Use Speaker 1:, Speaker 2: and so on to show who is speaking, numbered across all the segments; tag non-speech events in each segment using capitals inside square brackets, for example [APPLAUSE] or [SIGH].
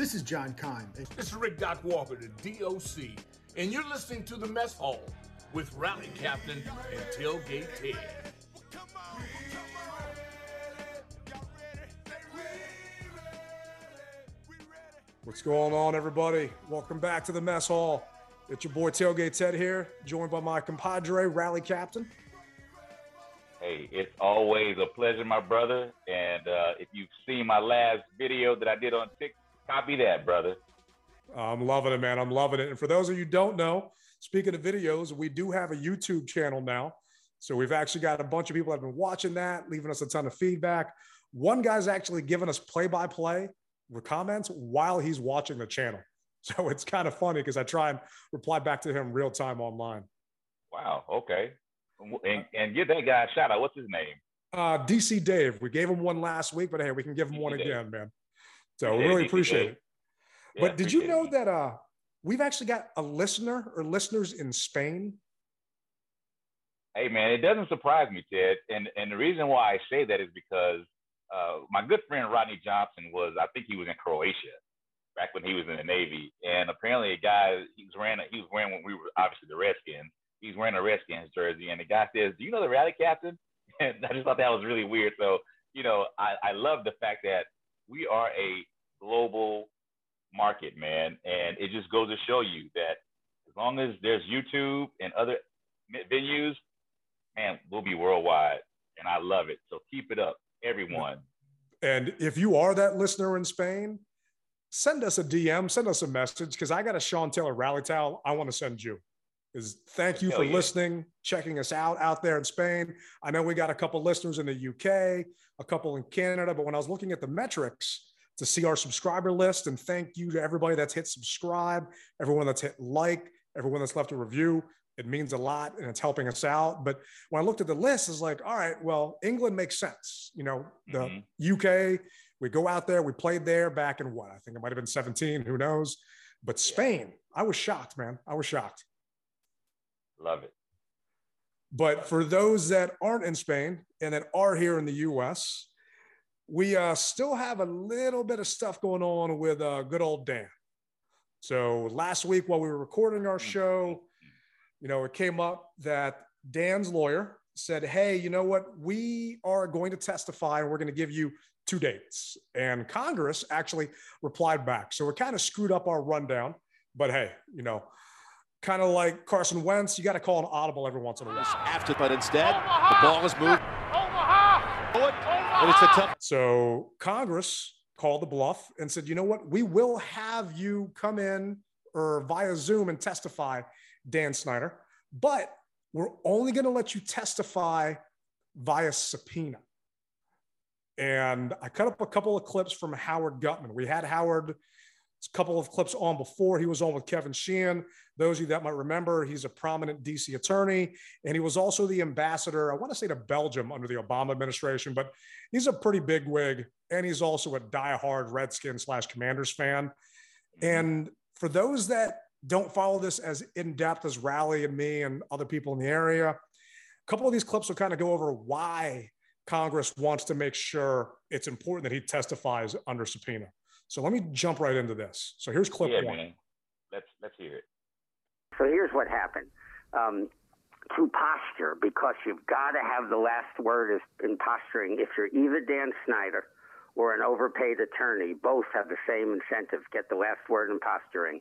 Speaker 1: This is John Keim.
Speaker 2: This is Rick Doc Walker, the DOC, and you're listening to the Mess Hall with Rally Captain and Tailgate Ted.
Speaker 3: What's going on, everybody? Welcome back to the Mess Hall. It's your boy Tailgate Ted here, joined by my compadre, Rally Captain.
Speaker 4: Hey, it's always a pleasure, my brother. And uh, if you've seen my last video that I did on TikTok, copy that, brother.
Speaker 3: I'm loving it, man. I'm loving it. And for those of you who don't know, speaking of videos, we do have a YouTube channel now. So we've actually got a bunch of people that have been watching that, leaving us a ton of feedback. One guy's actually giving us play by play comments while he's watching the channel. [LAUGHS] So it's kind of funny because I try and reply back to him real time online.
Speaker 4: Wow. Okay. And, and give that guy a shout out. What's his name?
Speaker 3: Uh, DC Dave. We gave him one last week, but hey, we can give him DC one Dave. again, man. So we really appreciate it. Yeah, but did you know it. that uh, we've actually got a listener or listeners in Spain?
Speaker 4: Hey man, it doesn't surprise me, Ted. And and the reason why I say that is because uh, my good friend Rodney Johnson was, I think he was in Croatia back when he was in the Navy, and apparently a guy he was wearing he was wearing when we were obviously the Redskins. He's wearing a Redskins jersey, and the guy says, "Do you know the rally captain?" [LAUGHS] And I just thought that was really weird. So you know, I, I love the fact that we are a global market, man. And it just goes to show you that as long as there's YouTube and other venues, man, we'll be worldwide. And I love it. So keep it up, everyone.
Speaker 3: And if you are that listener in Spain, send us a DM, send us a message, because I got a Sean Taylor rally towel I want to send you. Is thank you Hell for yeah. listening, checking us out out there in Spain. I know we got a couple listeners in the UK, a couple in Canada, but when I was looking at the metrics, to see our subscriber list. And thank you to everybody that's hit subscribe, everyone that's hit like, everyone that's left a review. It means a lot and it's helping us out. But when I looked at the list, it's like, all right, well, England makes sense. You know, the mm-hmm. UK, we go out there, we played there back in what? I think it might have been 17, who knows? But Spain. I was shocked, man. I was shocked.
Speaker 4: Love it.
Speaker 3: But for those that aren't in Spain and that are here in the US, we uh, still have a little bit of stuff going on with uh, good old Dan. So last week while we were recording our show, you know, it came up that Dan's lawyer said, Hey, you know what? We are going to testify and we're going to give you two dates. And Congress actually replied back. So we're kind of screwed up our rundown. But hey, you know, kind of like Carson Wentz, you got to call an audible every once in a while.
Speaker 5: After, but instead, the ball is moved. It's a [LAUGHS] tough.
Speaker 3: So Congress called the bluff and said, you know what? We will have you come in or via Zoom and testify, Dan Snyder, but we're only going to let you testify via subpoena. And I cut up a couple of clips from Howard Gutman. We had Howard a couple of clips on before he was on with Kevin Sheehan. Those of you that might remember, he's a prominent DC attorney, and he was also the ambassador, I want to say to Belgium under the Obama administration, but he's a pretty big wig, and he's also a diehard Redskin slash Commanders fan. Mm-hmm. And for those that don't follow this as in depth as Rally and me and other people in the area, a couple of these clips will kind of go over why Congress wants to make sure it's important that he testifies under subpoena. So let me jump right into this. So here's clip
Speaker 4: yeah,
Speaker 3: one.
Speaker 4: Man. Let's let's hear it.
Speaker 6: So here's what happened. Um, to posture, because you've got to have the last word in posturing. If you're either Dan Snyder or an overpaid attorney, both have the same incentive. Get the last word in posturing.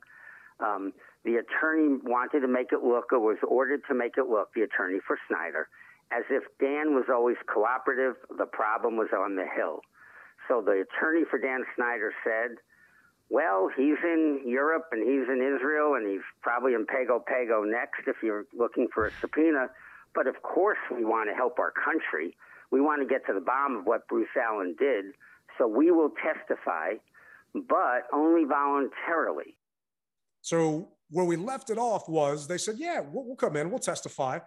Speaker 6: Um, the attorney wanted to make it look, or was ordered to make it look, the attorney for Snyder, as if Dan was always cooperative. The problem was on the Hill. So the attorney for Dan Snyder said, well, he's in Europe and he's in Israel and he's probably in Pago Pago next if you're looking for a subpoena. But of course, we want to help our country. We want to get to the bottom of what Bruce Allen did. So we will testify, but only voluntarily.
Speaker 3: So where we left it off was they said, yeah, we'll, come in, we'll testify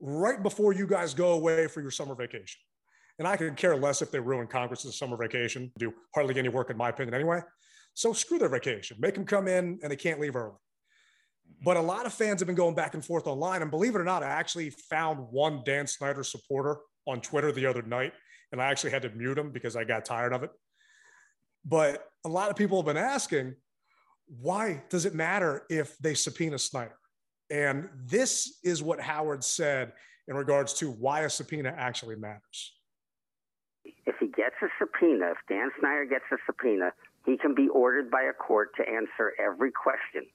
Speaker 3: right before you guys go away for your summer vacation. And I could care less if they ruin Congress's summer vacation, do hardly any work, in my opinion, anyway. So screw their vacation, make them come in and they can't leave early. Mm-hmm. But a lot of fans have been going back and forth online. And believe it or not, I actually found one Dan Snyder supporter on Twitter the other night, and I actually had to mute him because I got tired of it. But a lot of people have been asking, why does it matter if they subpoena Snyder? And this is what Howard said in regards to why a subpoena actually matters.
Speaker 6: If he gets a subpoena, if Dan Snyder gets a subpoena, he can be ordered by a court to answer every question.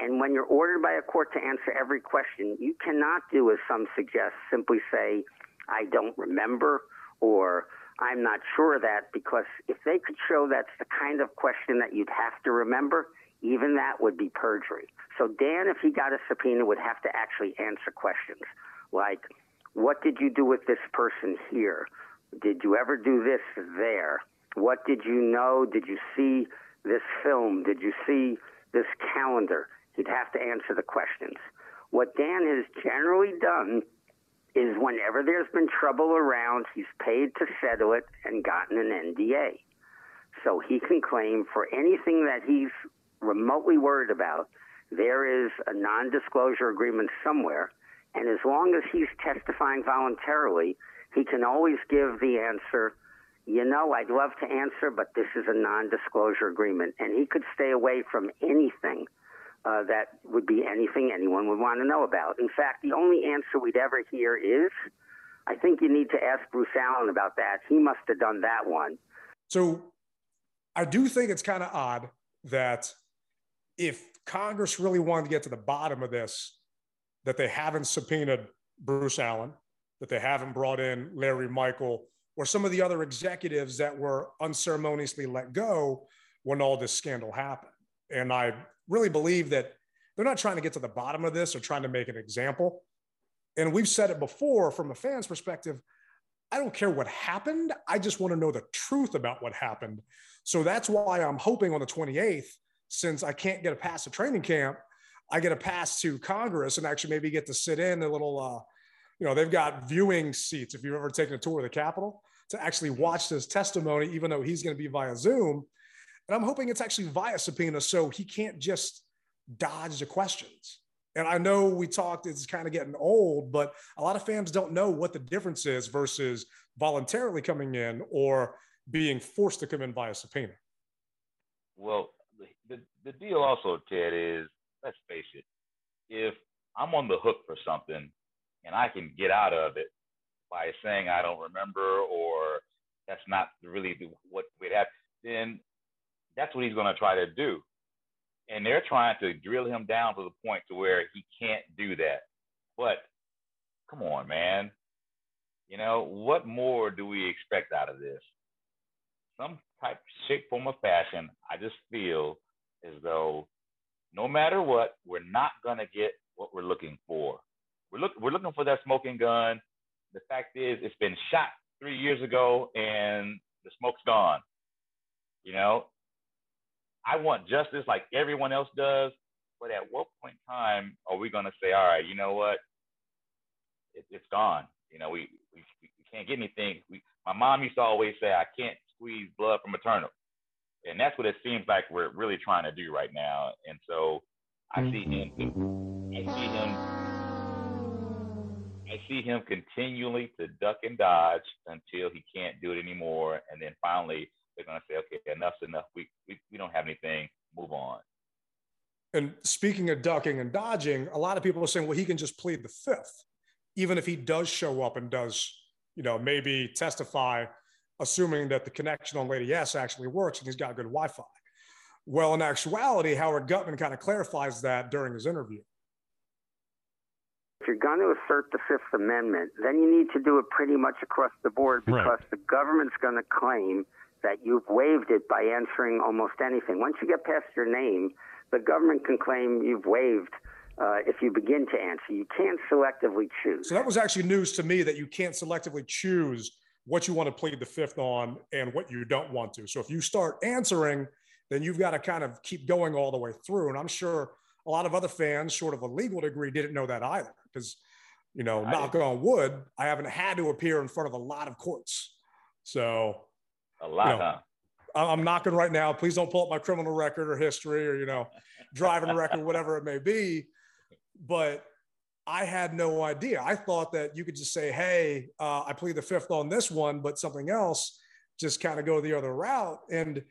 Speaker 6: And when you're ordered by a court to answer every question, you cannot do as some suggest, simply say, I don't remember or I'm not sure of that, because if they could show that's the kind of question that you'd have to remember, even that would be perjury. So Dan, if he got a subpoena, would have to actually answer questions like, what did you do with this person here? Did you ever do this there? What did you know? Did you see this film? Did you see this calendar? He'd have to answer the questions. What Dan has generally done is whenever there's been trouble around, he's paid to settle it and gotten an NDA. So he can claim for anything that he's remotely worried about, there is a non disclosure agreement somewhere. And as long as he's testifying voluntarily, he can always give the answer, you know, I'd love to answer, but this is a non disclosure agreement. And he could stay away from anything uh, that would be anything anyone would want to know about. In fact, the only answer we'd ever hear is, I think you need to ask Bruce Allen about that. He must have done that one.
Speaker 3: So I do think it's kind of odd that if Congress really wanted to get to the bottom of this, that they haven't subpoenaed Bruce Allen, that they haven't brought in Larry Michael or some of the other executives that were unceremoniously let go when all this scandal happened. And I really believe that they're not trying to get to the bottom of this or trying to make an example. And we've said it before from a fan's perspective. I don't care what happened. I just want to know the truth about what happened. So that's why I'm hoping on the 28th, since I can't get a pass to training camp, I get a pass to Congress and actually maybe get to sit in a little, uh, you know, they've got viewing seats if you've ever taken a tour of the Capitol to actually watch this testimony, even though he's going to be via Zoom. And I'm hoping it's actually via subpoena so he can't just dodge the questions. And I know we talked, it's kind of getting old, but a lot of fans don't know what the difference is versus voluntarily coming in or being forced to come in via subpoena.
Speaker 4: Well, the, the, deal also, Ted, is let's face it, if I'm on the hook for something and I can get out of it by saying I don't remember or that's not really what we'd have, then that's what he's going to try to do. And they're trying to drill him down to the point to where he can't do that. But come on, man. You know, what more do we expect out of this? Some type, shape, form, or fashion, I just feel as though no matter what, we're not going to get what we're looking for. We're, look, we're looking for that smoking gun. The fact is, it's been shot three years ago and the smoke's gone. You know, I want justice like everyone else does. But at what point in time are we going to say, all right, you know what? It, has gone. You know, we, we, we can't get anything. We, my mom used to always say, I can't squeeze blood from a turnip. And that's what it seems like we're really trying to do right now. And so I see him, I see him, I see him continually to duck and dodge until he can't do it anymore. And then finally, they're going to say, okay, enough's enough. We, we, we don't have anything. Move on.
Speaker 3: And speaking of ducking and dodging, a lot of people are saying, well, he can just plead the fifth, even if he does show up and does, you know, maybe testify, assuming that the connection on Lady S actually works and he's got good Wi Fi. Well, in actuality, Howard Gutman kind of clarifies that during his interview.
Speaker 6: If you're going to assert the Fifth Amendment, then you need to do it pretty much across the board because right. the government's going to claim that you've waived it by answering almost anything. Once you get past your name, the government can claim you've waived uh, if you begin to answer. You can't selectively choose.
Speaker 3: So that was actually news to me that you can't selectively choose what you want to plead the fifth on and what you don't want to. So if you start answering, then you've got to kind of keep going all the way through. And I'm sure a lot of other fans, short of a legal degree, didn't know that either. Because, you know, I knock on wood, I haven't had to appear in front of a lot of courts. So
Speaker 4: a lot, you know, huh?
Speaker 3: I'm knocking right now. Please don't pull up my criminal record or history or, you know, driving record, [LAUGHS] whatever it may be. But I had no idea. I thought that you could just say, hey, uh, I plead the fifth on this one, but something else, just kind of go the other route. And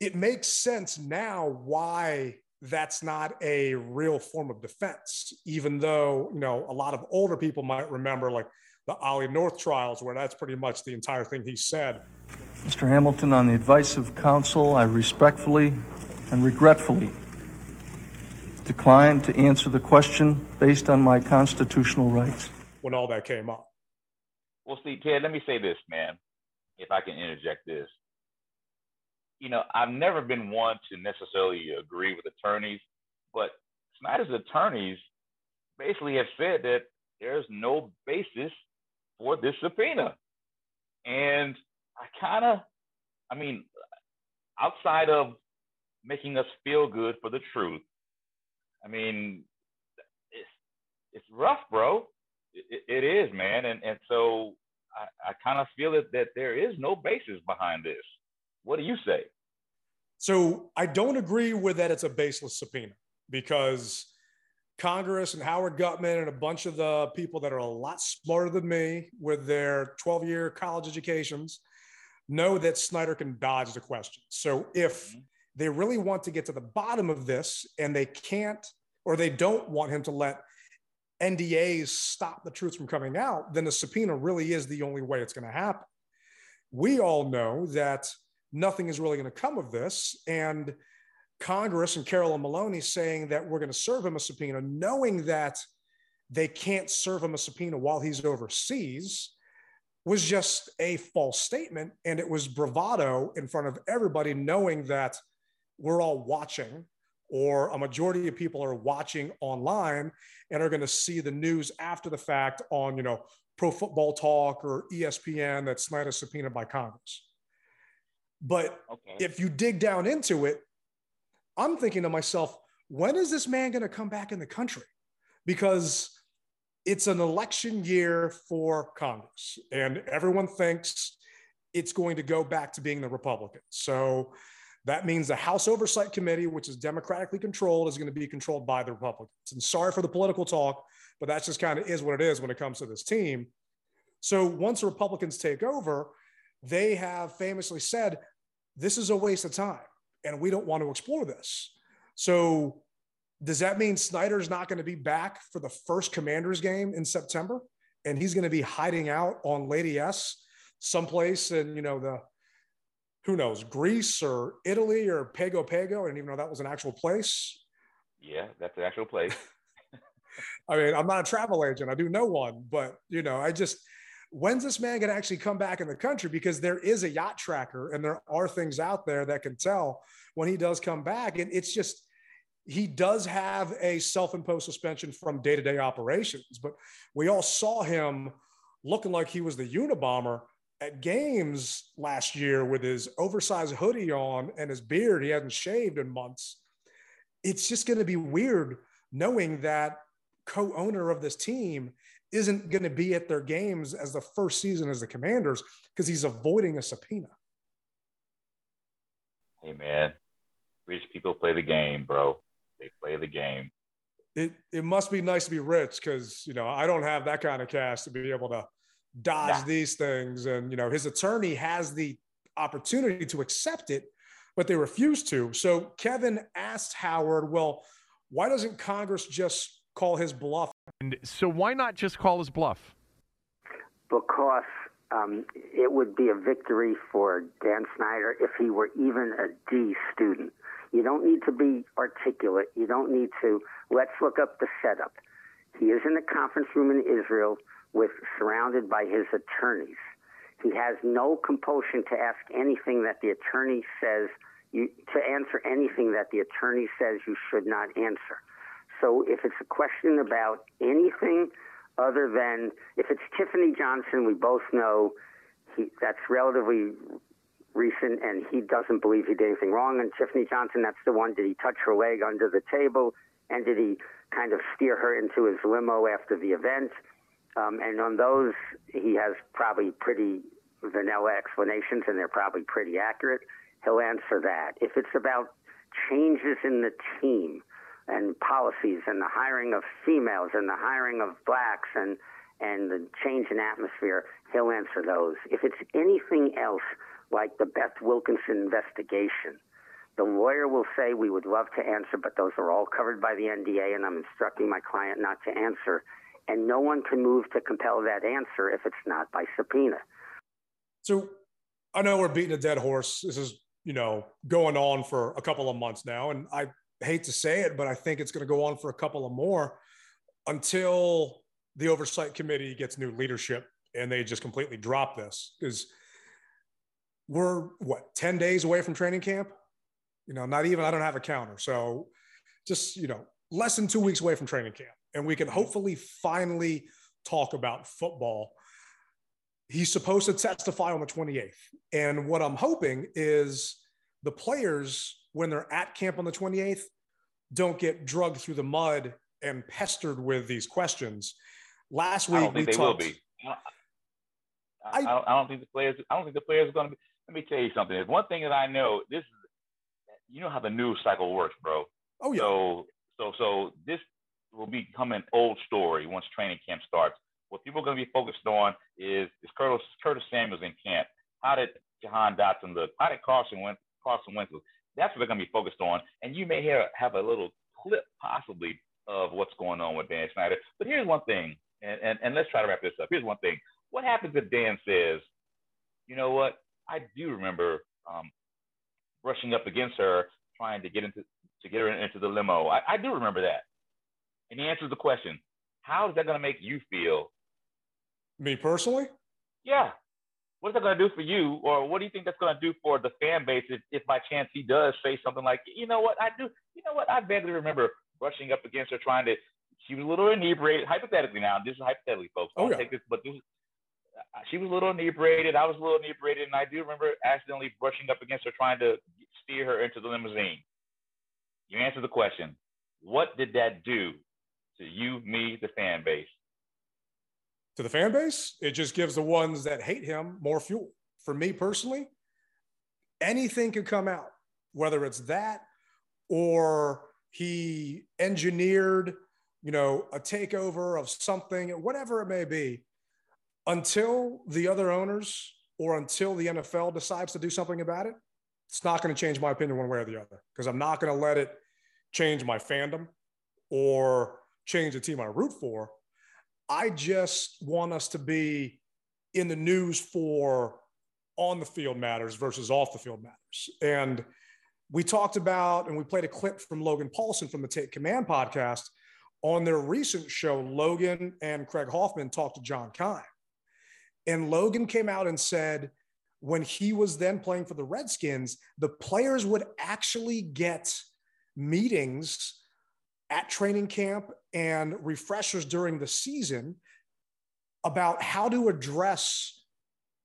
Speaker 3: it makes sense now why that's not a real form of defense, even though, you know, a lot of older people might remember like the Ollie North trials, where that's pretty much the entire thing he said.
Speaker 1: Mr. Hamilton, on the advice of counsel, I respectfully and regretfully decline to answer the question based on my constitutional rights.
Speaker 3: When all that came up.
Speaker 4: Well, see, Ted, let me say this, man, if I can interject this. You know, I've never been one to necessarily agree with attorneys, but Snyder's attorneys basically have said that there's no basis for this subpoena. And I kind of, I mean, outside of making us feel good for the truth, I mean, it's it's rough, bro. it, it is, man. And and so I, I kind of feel that that there is no basis behind this. What do you say?
Speaker 3: So I don't agree with that it's a baseless subpoena because Congress and Howard Gutman and a bunch of the people that are a lot smarter than me with their 12 year college educations know that Snyder can dodge the question. So if mm-hmm. they really want to get to the bottom of this and they can't or they don't want him to let NDAs stop the truth from coming out, then the subpoena really is the only way it's going to happen. We all know that nothing is really going to come of this. And Congress and Carolyn Maloney saying that we're going to serve him a subpoena, knowing that they can't serve him a subpoena while he's overseas, was just a false statement. And it was bravado in front of everybody, knowing that we're all watching, or a majority of people are watching online and are going to see the news after the fact on, you know, Pro Football Talk or ESPN that Snyder subpoenaed by Congress. But okay. if you dig down into it, I'm thinking to myself, when is this man going to come back in the country? Because it's an election year for Congress, and everyone thinks it's going to go back to being the Republicans. So that means the House Oversight Committee, which is democratically controlled, is going to be controlled by the Republicans. And sorry for the political talk, but that just kind of is what it is when it comes to this team. So once the Republicans take over, they have famously said, this is a waste of time and we don't want to explore this. So does that mean Snyder's not going to be back for the first Commanders game in September, and he's going to be hiding out on Lady S someplace in you know the who knows Greece or Italy or Pago Pago? I didn't even know that was an actual place.
Speaker 4: Yeah, that's an actual place. [LAUGHS]
Speaker 3: I mean, I'm not a travel agent. I do know one, but you know, I just when's this man going to actually come back in the country? Because there is a yacht tracker and there are things out there that can tell when he does come back. And it's just, he does have a self imposed suspension from day to day operations, but we all saw him looking like he was the Unabomber at games last year with his oversized hoodie on and his beard. He hadn't shaved in months. It's just going to be weird knowing that co owner of this team isn't going to be at their games as the first season as the Commanders because he's avoiding a subpoena.
Speaker 4: Hey man, rich people play the game, bro. They play the game.
Speaker 3: It it must be nice to be rich because you know I don't have that kind of cash to be able to dodge nah. these things. And you know his attorney has the opportunity to accept it, but they refuse to. So Kevin asked Howard, "Well, why doesn't Congress just call his bluff.
Speaker 7: And so why not just call his bluff?
Speaker 6: Because um, it would be a victory for Dan Snyder if he were even a D student. You don't need to be articulate. You don't need to. Let's look up the setup. He is in the conference room in Israel with surrounded by his attorneys. He has no compulsion to ask anything that the attorney says you, to answer anything that the attorney says you should not answer. So if it's a question about anything other than if it's Tiffany Johnston, we both know he, that's relatively recent, and he doesn't believe he did anything wrong. And Tiffany Johnston, that's the one. Did he touch her leg under the table? And did he kind of steer her into his limo after the event? Um, and on those, he has probably pretty vanilla explanations, and they're probably pretty accurate. He'll answer that. If it's about changes in the team, and policies and the hiring of females and the hiring of blacks and and the change in atmosphere, he'll answer those. If it's anything else like the Beth Wilkinson investigation, The lawyer will say we would love to answer, but those are all covered by the NDA, and I'm instructing my client not to answer. And no one can move to compel that answer if it's not by subpoena.
Speaker 3: So I know we're beating a dead horse. This is, you know, going on for a couple of months now. And I hate to say it, but I think it's going to go on for a couple of more until the oversight committee gets new leadership and they just completely drop this. Because we're what, 10 days away from training camp? You know, not even, I don't have a counter. So just, you know, less than two weeks away from training camp. And we can mm-hmm. hopefully finally talk about football he's supposed to testify on the 28th. And what I'm hoping is the players, when they're at camp on the 28th, don't get drugged through the mud and pestered with these questions. Last week,
Speaker 4: I don't think
Speaker 3: we
Speaker 4: they
Speaker 3: talked,
Speaker 4: will be. I, I, don't, I don't think the players. I don't think the players are going to be. Let me tell you something. There's one thing that I know. This is, you know how the news cycle works, bro.
Speaker 3: Oh yeah.
Speaker 4: So so so this will become an old story once training camp starts. What people are going to be focused on is is Curtis, Curtis Samuels in camp. How did Jahan Dotson look? How did Carson went Carson Wentz look? That's what they're going to be focused on. And you may hear have a little clip possibly of what's going on with Dan Snyder. But here's one thing, and, and, and let's try to wrap this up. Here's one thing. What happens if Dan says, you know what? I do remember um, brushing up against her, trying to get into to get her into the limo. I, I do remember that. And he answers the question, how is that going to make you feel
Speaker 3: Me personally,
Speaker 4: yeah. What is that going to do for you, or what do you think that's going to do for the fan base if, if by chance he does say something like, you know what, I do, you know what, I vaguely remember brushing up against her, trying to, she was a little inebriated, hypothetically now, this is hypothetically, folks.
Speaker 3: Oh,
Speaker 4: Don't
Speaker 3: yeah.
Speaker 4: take this, but this, she was a little inebriated, I was a little inebriated, and I do remember accidentally brushing up against her, trying to steer her into the limousine. You answer the question. What did that do to you, me, the fan base?
Speaker 3: To the fan base, it just gives the ones that hate him more fuel. For me personally, anything could come out, whether it's that or he engineered, you know, a takeover of something, whatever it may be, until the other owners or until the NFL decides to do something about it, it's not going to change my opinion one way or the other because I'm not going to let it change my fandom or change the team I root for. I just want us to be in the news for on the field matters versus off the field matters. And we talked about, and we played a clip from Logan Paulson from the Take Command podcast. On their recent show, Logan and Craig Hoffman talked to John Keim. And Logan came out and said, when he was then playing for the Redskins, the players would actually get meetings at training camp and refreshers during the season about how to address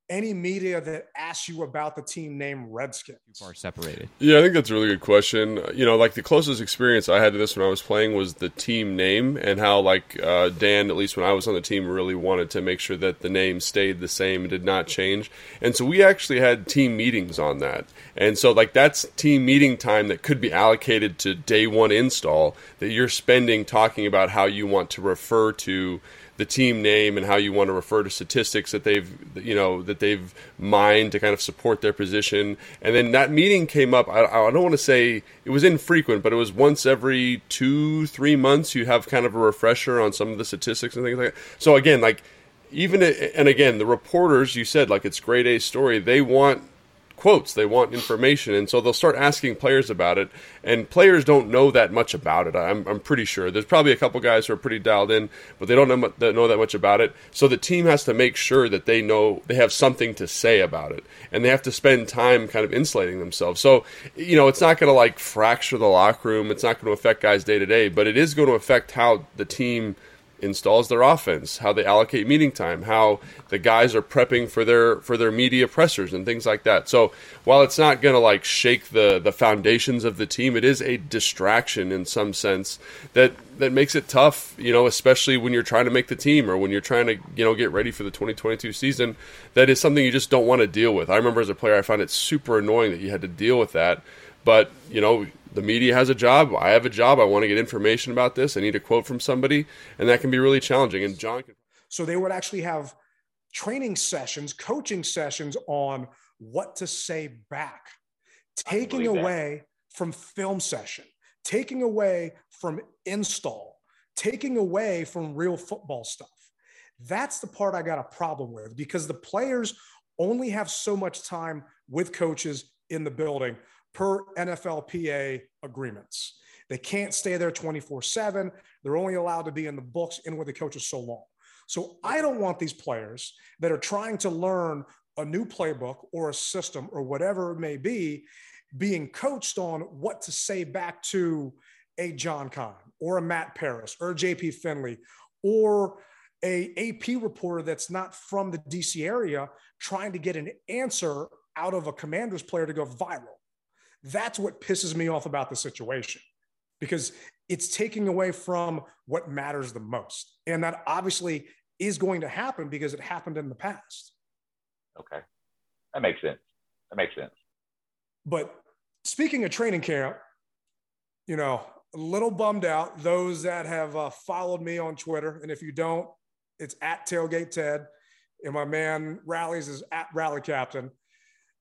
Speaker 3: any media that asks you about the team name Redskins.
Speaker 8: Too far separated.
Speaker 9: Yeah, I think that's a really good question. You know, like the closest experience I had to this when I was playing was the team name and how, like, uh, Dan, at least when I was on the team, really wanted to make sure that the name stayed the same and did not change. And so we actually had team meetings on that. And so, like, that's team meeting time that could be allocated to day one install that you're spending talking about how you want to refer to the team name and how you want to refer to statistics that they've you know that they've mined to kind of support their position. And then that meeting came up i, I don't want to say it was infrequent but it was once every two three months you have kind of a refresher on some of the statistics and things like that. So again like even and again the reporters you said like it's grade a story. They want quotes. They want information. And so they'll start asking players about it. And players don't know that much about it. I'm, I'm pretty sure. There's probably a couple guys who are pretty dialed in but they don't know, that know that much about it. So the team has to make sure that they know they have something to say about it. And they have to spend time kind of insulating themselves. So you know it's not going to like fracture the locker room. It's not going to affect guys day to day but it is going to affect how the team installs their offense, how they allocate meeting time, how the guys are prepping for their for their media pressers and things like that. So while it's not going to like shake the the foundations of the team, it is a distraction in some sense that that makes it tough, you know, especially when you're trying to make the team or when you're trying to, you know, get ready for the 2022 season. That is something you just don't want to deal with. I remember as a player I found it super annoying that you had to deal with that. But, you know, the media has a job. I have a job. I want to get information about this. I need a quote from somebody, and that can be really challenging. And John can.
Speaker 3: So they would actually have training sessions, coaching sessions on what to say back, taking
Speaker 4: believe that.
Speaker 3: away from film session, taking away from install, taking away from real football stuff. That's the part I got a problem with because the players only have so much time with coaches in the building per NFLPA agreements. They can't stay there 24 7. They're only allowed to be in the books and with the coaches so long. So I don't want these players that are trying to learn a new playbook or a system or whatever it may be being coached on what to say back to a John Keim or a Matt Paras or JP Finley or a AP reporter that's not from the DC area trying to get an answer out of a commander's player to go viral. That's what pisses me off about the situation because it's taking away from what matters the most. And that obviously is going to happen because it happened in the past.
Speaker 4: Okay. That makes sense. That makes sense.
Speaker 3: But speaking of training camp, you know, a little bummed out. Those that have uh, followed me on Twitter, and if you don't, it's at Tailgate Ted, and my man Rallies is at Rally Captain.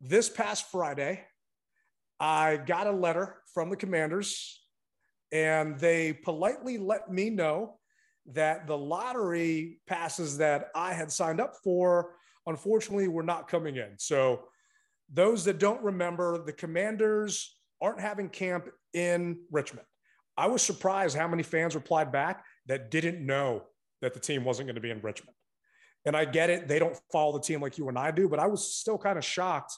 Speaker 3: This past Friday, I got a letter from the commanders, and they politely let me know that the lottery passes that I had signed up for, unfortunately, were not coming in. So, those that don't remember, the commanders aren't having camp in Richmond. I was surprised how many fans replied back that didn't know that the team wasn't going to be in Richmond. And I get it, they don't follow the team like you and I do, but I was still kind of shocked.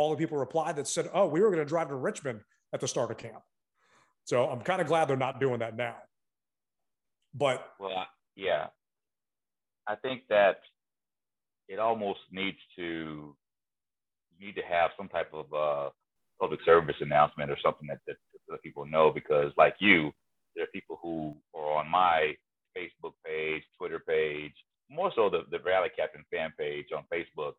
Speaker 3: All the people replied that said, Oh, we were going to drive to Richmond at the start of camp. So I'm kind of glad they're not doing that now. But
Speaker 4: well, yeah, I think that it almost needs to you need to have some type of uh, public service announcement or something that, that, that people know because, like you, there are people who are on my Facebook page, Twitter page, more so the, the Rally Captain fan page on Facebook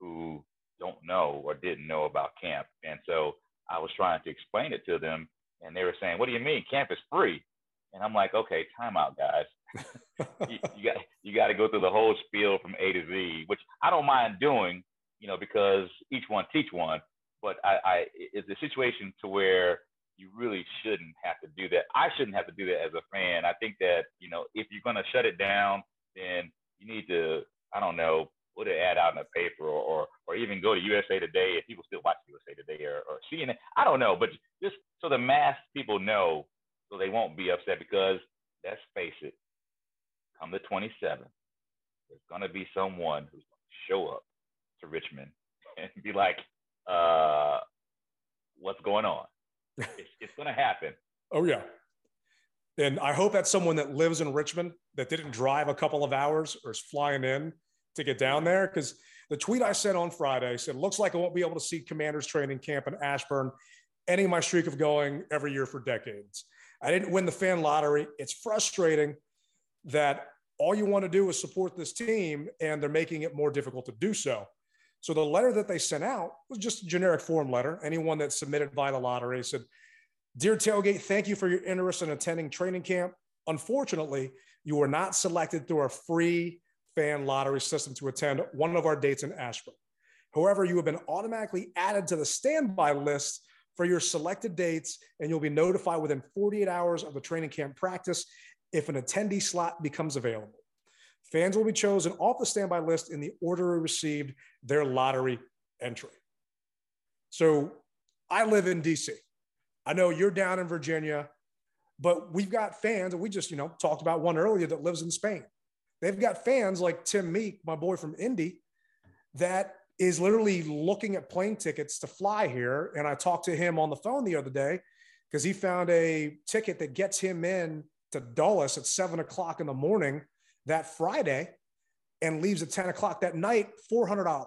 Speaker 4: who don't know or didn't know about camp. And so I was trying to explain it to them and they were saying, What do you mean? Camp is free. And I'm like, okay, time out, guys. [LAUGHS] you, you, got you got to go through the whole spiel from A to Z, which I don't mind doing, you know, because each one teach one. But I, I it's a situation to where you really shouldn't have to do that. I shouldn't have to do that as a fan. I think that you know if you're going to shut it down, then you need to I don't know put an ad out in the paper or, or or even go to USA Today if people still watch USA Today or, or CNN. I don't know, but just so the mass people know, so they won't be upset because let's face it, come the 27th, there's going to be someone who's going to show up to Richmond [LAUGHS] and be like, uh, "What's going on?" [LAUGHS] it's, it's going to happen.
Speaker 3: Oh yeah. And I hope that's someone that lives in Richmond that didn't drive a couple of hours or is flying in to get down there. Because the tweet I sent on Friday said, looks like I won't be able to see commanders training camp in Ashburn, ending my streak of going every year for decades. I didn't win the fan lottery. It's frustrating that all you want to do is support this team and they're making it more difficult to do so. So the letter that they sent out was just a generic form letter. Anyone that submitted via the lottery said, Dear Tailgate, thank you for your interest in attending training camp. Unfortunately, you were not selected through our free fan lottery system to attend one of our dates in Ashburn. However, you have been automatically added to the standby list for your selected dates, and you'll be notified within 48 hours of the training camp practice if an attendee slot becomes available. Fans will be chosen off the standby list in the order received their lottery entry. So I live in DC. I know you're down in Virginia, but we've got fans, and we just, you know, talked about one earlier that lives in Spain. They've got fans like Tim Meek, my boy from Indy, that is literally looking at plane tickets to fly here. And I talked to him on the phone the other day because he found a ticket that gets him in to Dulles at seven o'clock in the morning that Friday and leaves at 10 o'clock that night, $400. I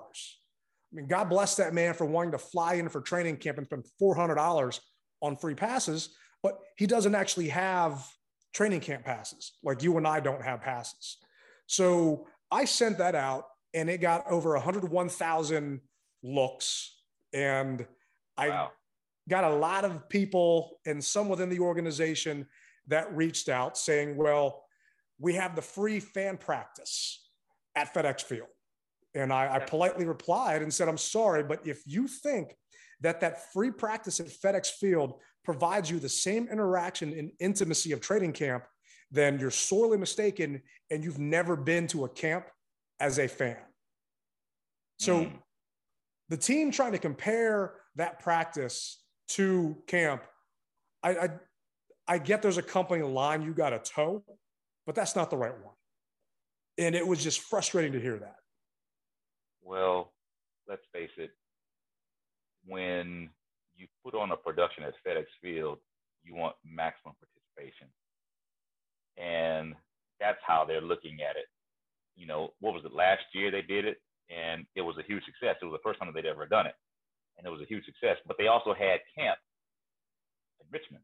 Speaker 3: mean, God bless that man for wanting to fly in for training camp and spend $400 on free passes, but he doesn't actually have training camp passes like you and I don't have passes. So I sent that out and it got over 101,000 looks. And I wow. got a lot of people and some within the organization that reached out saying, well, we have the free fan practice at FedEx Field. And I, I politely replied and said, I'm sorry, but if you think that that free practice at FedEx Field provides you the same interaction and intimacy of training camp, then you're sorely mistaken and you've never been to a camp as a fan. So mm. the team trying to compare that practice to camp, I, I, I get there's a company line you got to toe, but that's not the right one. And it was just frustrating to hear that.
Speaker 4: Well, let's face it, when you put on a production at FedEx Field, you want maximum participation. And that's how they're looking at it. You know, what was it last year they did it? And it was a huge success. It was the first time they'd ever done it. And it was a huge success. But they also had camp in Richmond.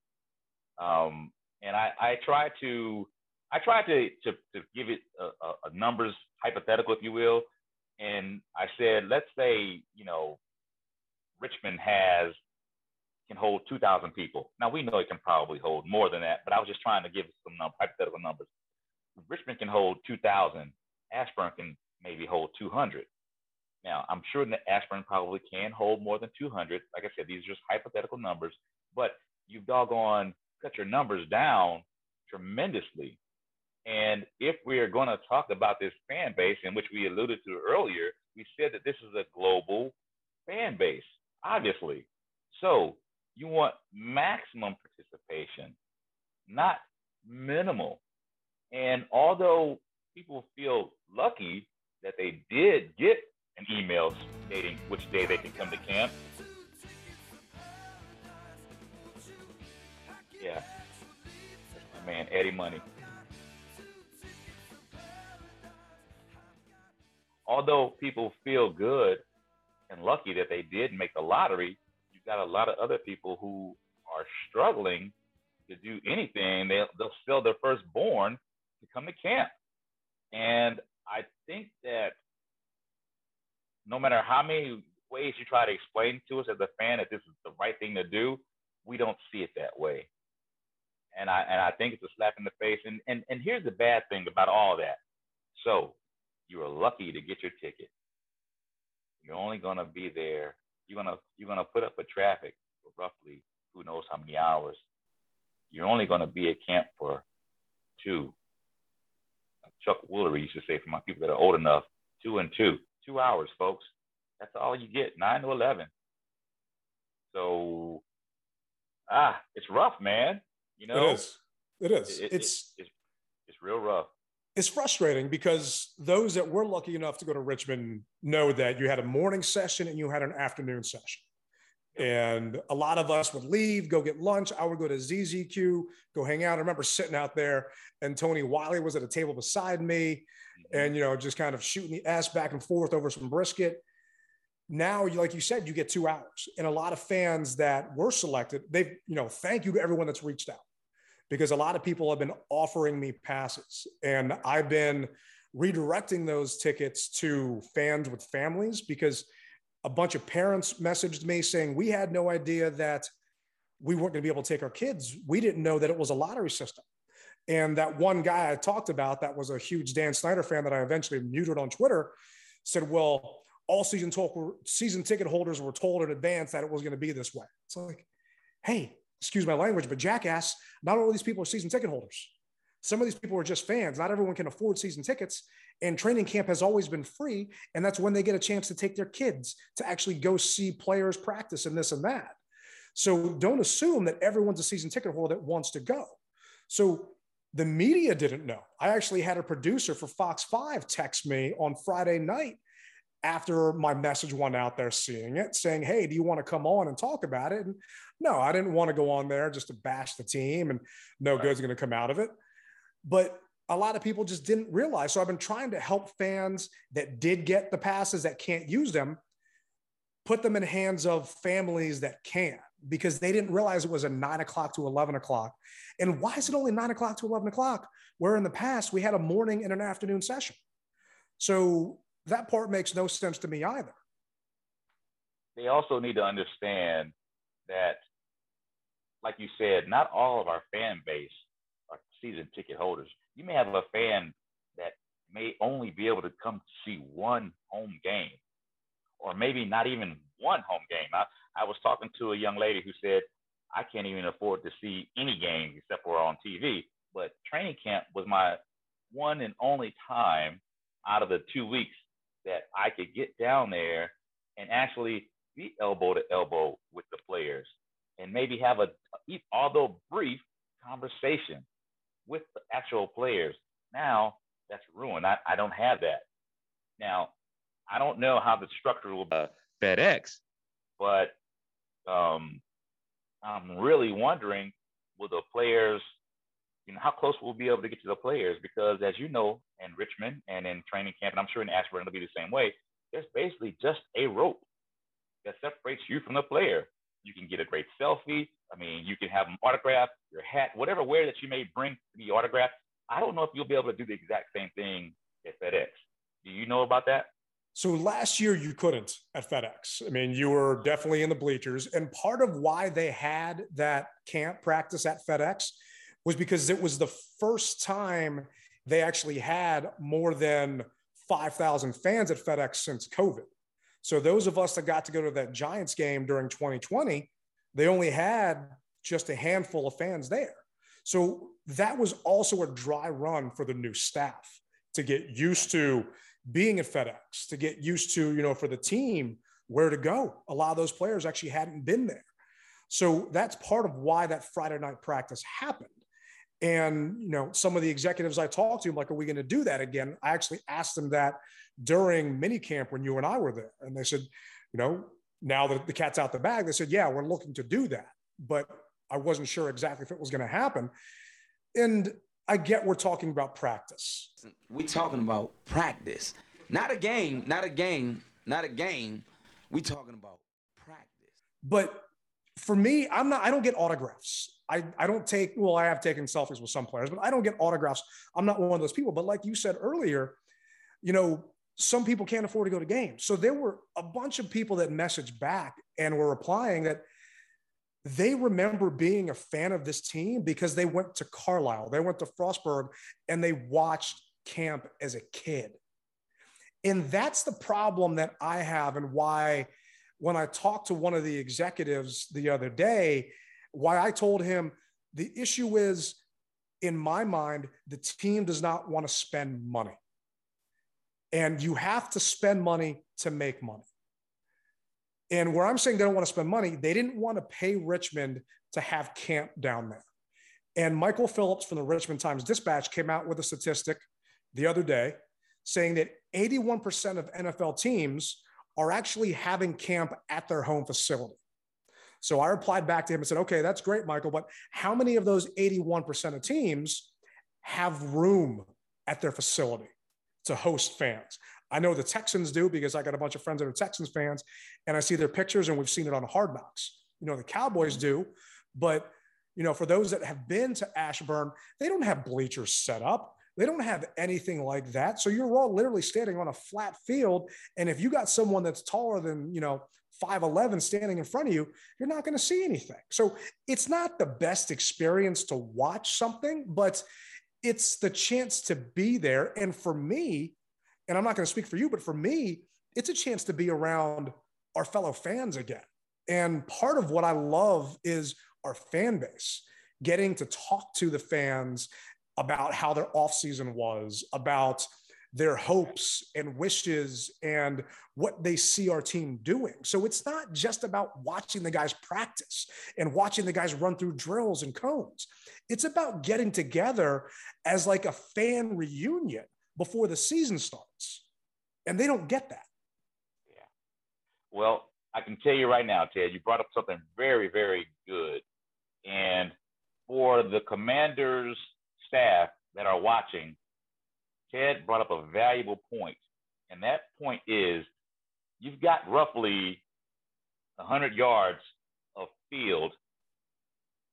Speaker 4: Um, and I, I tried to I tried to, to, to give it a, a numbers hypothetical, if you will. And I said, let's say, you know, Richmond has can hold 2,000 people. Now we know it can probably hold more than that, but I was just trying to give some num- hypothetical numbers. Richmond can hold 2,000. Ashburn can maybe hold 200. Now I'm sure that Ashburn probably can hold more than 200. Like I said, these are just hypothetical numbers, but you've doggone cut your numbers down tremendously. And if we are going to talk about this fan base, in which we alluded to earlier, we said that this is a global fan base, obviously. So you want maximum participation, not minimal. And although people feel lucky that they did get an email stating which day they can come to camp, yeah, my man Eddie Money. Although people feel good and lucky that they did make the lottery, got a lot of other people who are struggling to do anything. They'll, they'll sell their firstborn to come to camp. And I think that no matter how many ways you try to explain to us as a fan that this is the right thing to do, we don't see it that way. And I and I think it's a slap in the face. And and and here's the bad thing about all that. So you are lucky to get your ticket. You're only gonna be there you're gonna you're gonna put up with traffic for roughly who knows how many hours. You're only gonna be at camp for two. Chuck Woolery used to say for my people that are old enough, two and two, two hours, folks. That's all you get, nine to eleven. So, ah, it's rough, man. You know,
Speaker 3: it is. It is. It, it's,
Speaker 4: it's it's real rough
Speaker 3: it's frustrating because those that were lucky enough to go to Richmond know that you had a morning session and you had an afternoon session. And a lot of us would leave, go get lunch. I would go to ZZQ, go hang out. I remember sitting out there and Tony Wyllie was at a table beside me mm-hmm. and, you know, just kind of shooting the ass back and forth over some brisket. Now, like you said, you get two hours. And a lot of fans that were selected, they've, you know, thank you to everyone that's reached out because a lot of people have been offering me passes and I've been redirecting those tickets to fans with families because a bunch of parents messaged me saying we had no idea that we weren't going to be able to take our kids. We didn't know that it was a lottery system. And that one guy I talked about that was a huge Dan Snyder fan that I eventually muted on Twitter said, well, all season talk season ticket holders were told in advance that it was going to be this way. It's like, hey, excuse my language, but jackass, not all these people are season ticket holders. Some of these people are just fans. Not everyone can afford season tickets. And training camp has always been free. And that's when they get a chance to take their kids to actually go see players practice and this and that. So don't assume that everyone's a season ticket holder that wants to go. So the media didn't know. I actually had a producer for Fox 5 text me on Friday night after my message went out there seeing it, saying, Hey, do you want to come on and talk about it? And no, I didn't want to go on there just to bash the team and no good's going to come out of it. But a lot of people just didn't realize. So I've been trying to help fans that did get the passes that can't use them, put them in hands of families that can, because they didn't realize it was a nine o'clock to 11 o'clock. And why is it only nine o'clock to 11 o'clock? Where in the past we had a morning and an afternoon session. So that part makes no sense to me either.
Speaker 4: They also need to understand that, like you said, not all of our fan base are season ticket holders. You may have a fan that may only be able to come to see one home game, or maybe not even one home game. I, I was talking to a young lady who said, I can't even afford to see any games except for on TV. But training camp was my one and only time out of the two weeks that I could get down there and actually be elbow to elbow with the players and maybe have a, although brief, conversation with the actual players. Now that's ruined. I, I don't have that. Now, I don't know how the structure will be uh, FedEx, but um, I'm really wondering will the players, you know, how close we'll be able to get to the players because, as you know, in Richmond and in training camp, and I'm sure in Ashburn it'll be the same way. There's basically just a rope that separates you from the player. You can get a great selfie. I mean, you can have them autograph your hat, whatever wear that you may bring to be autographed. I don't know if you'll be able to do the exact same thing at FedEx. Do you know about that?
Speaker 3: So last year you couldn't at FedEx. I mean, you were definitely in the bleachers. And part of why they had that camp practice at FedEx was because it was the first time they actually had more than 5,000 fans at FedEx since COVID. So those of us that got to go to that Giants game during 2020, they only had just a handful of fans there. So that was also a dry run for the new staff to get used to being at FedEx, to get used to, you know, for the team where to go. A lot of those players actually hadn't been there. So that's part of why that Friday night practice happened. And, you know, some of the executives I talked to, I'm like, are we going to do that again? I actually asked them that during minicamp when you and I were there. And they said, you know, now that the cat's out the bag, they said, yeah, we're looking to do that. But I wasn't sure exactly if it was going to happen. And I get we're talking about practice.
Speaker 8: We're talking about practice, not a game, not a game, not a game. We talking about practice.
Speaker 3: But for me, I'm not. I don't get autographs. I, I don't take. Well, I have taken selfies with some players, but I don't get autographs. I'm not one of those people. But like you said earlier, you know, some people can't afford to go to games. So there were a bunch of people that messaged back and were replying that they remember being a fan of this team because they went to Carlisle, they went to Frostburg, and they watched camp as a kid. And that's the problem that I have, and why when I talked to one of the executives the other day, why I told him the issue is in my mind, the team does not want to spend money. And you have to spend money to make money. And where I'm saying they don't want to spend money, they didn't want to pay Richmond to have camp down there. And Michael Phillips from the Richmond Times Dispatch came out with a statistic the other day saying that 81% of NFL teams are actually having camp at their home facility. So I replied back to him and said, okay, that's great, Michael, but how many of those 81% of teams have room at their facility to host fans? I know the Texans do because I got a bunch of friends that are Texans fans and I see their pictures and we've seen it on Hard Knocks. You know, the Cowboys do, but you know, for those that have been to Ashburn, they don't have bleachers set up. They don't have anything like that. So you're all literally standing on a flat field. And if you got someone that's taller than, you know, 5'11 standing in front of you, you're not going to see anything. So it's not the best experience to watch something, but it's the chance to be there. And for me, and I'm not going to speak for you, but for me, it's a chance to be around our fellow fans again. And part of what I love is our fan base, getting to talk to the fans about how their offseason was, about their hopes and wishes and what they see our team doing. So it's not just about watching the guys practice and watching the guys run through drills and cones. It's about getting together as like a fan reunion before the season starts. And they don't get that.
Speaker 4: Yeah. Well, I can tell you right now, Ted, you brought up something very, very good. And for the commander's staff that are watching, Ted brought up a valuable point. And that point is you've got roughly 100 yards of field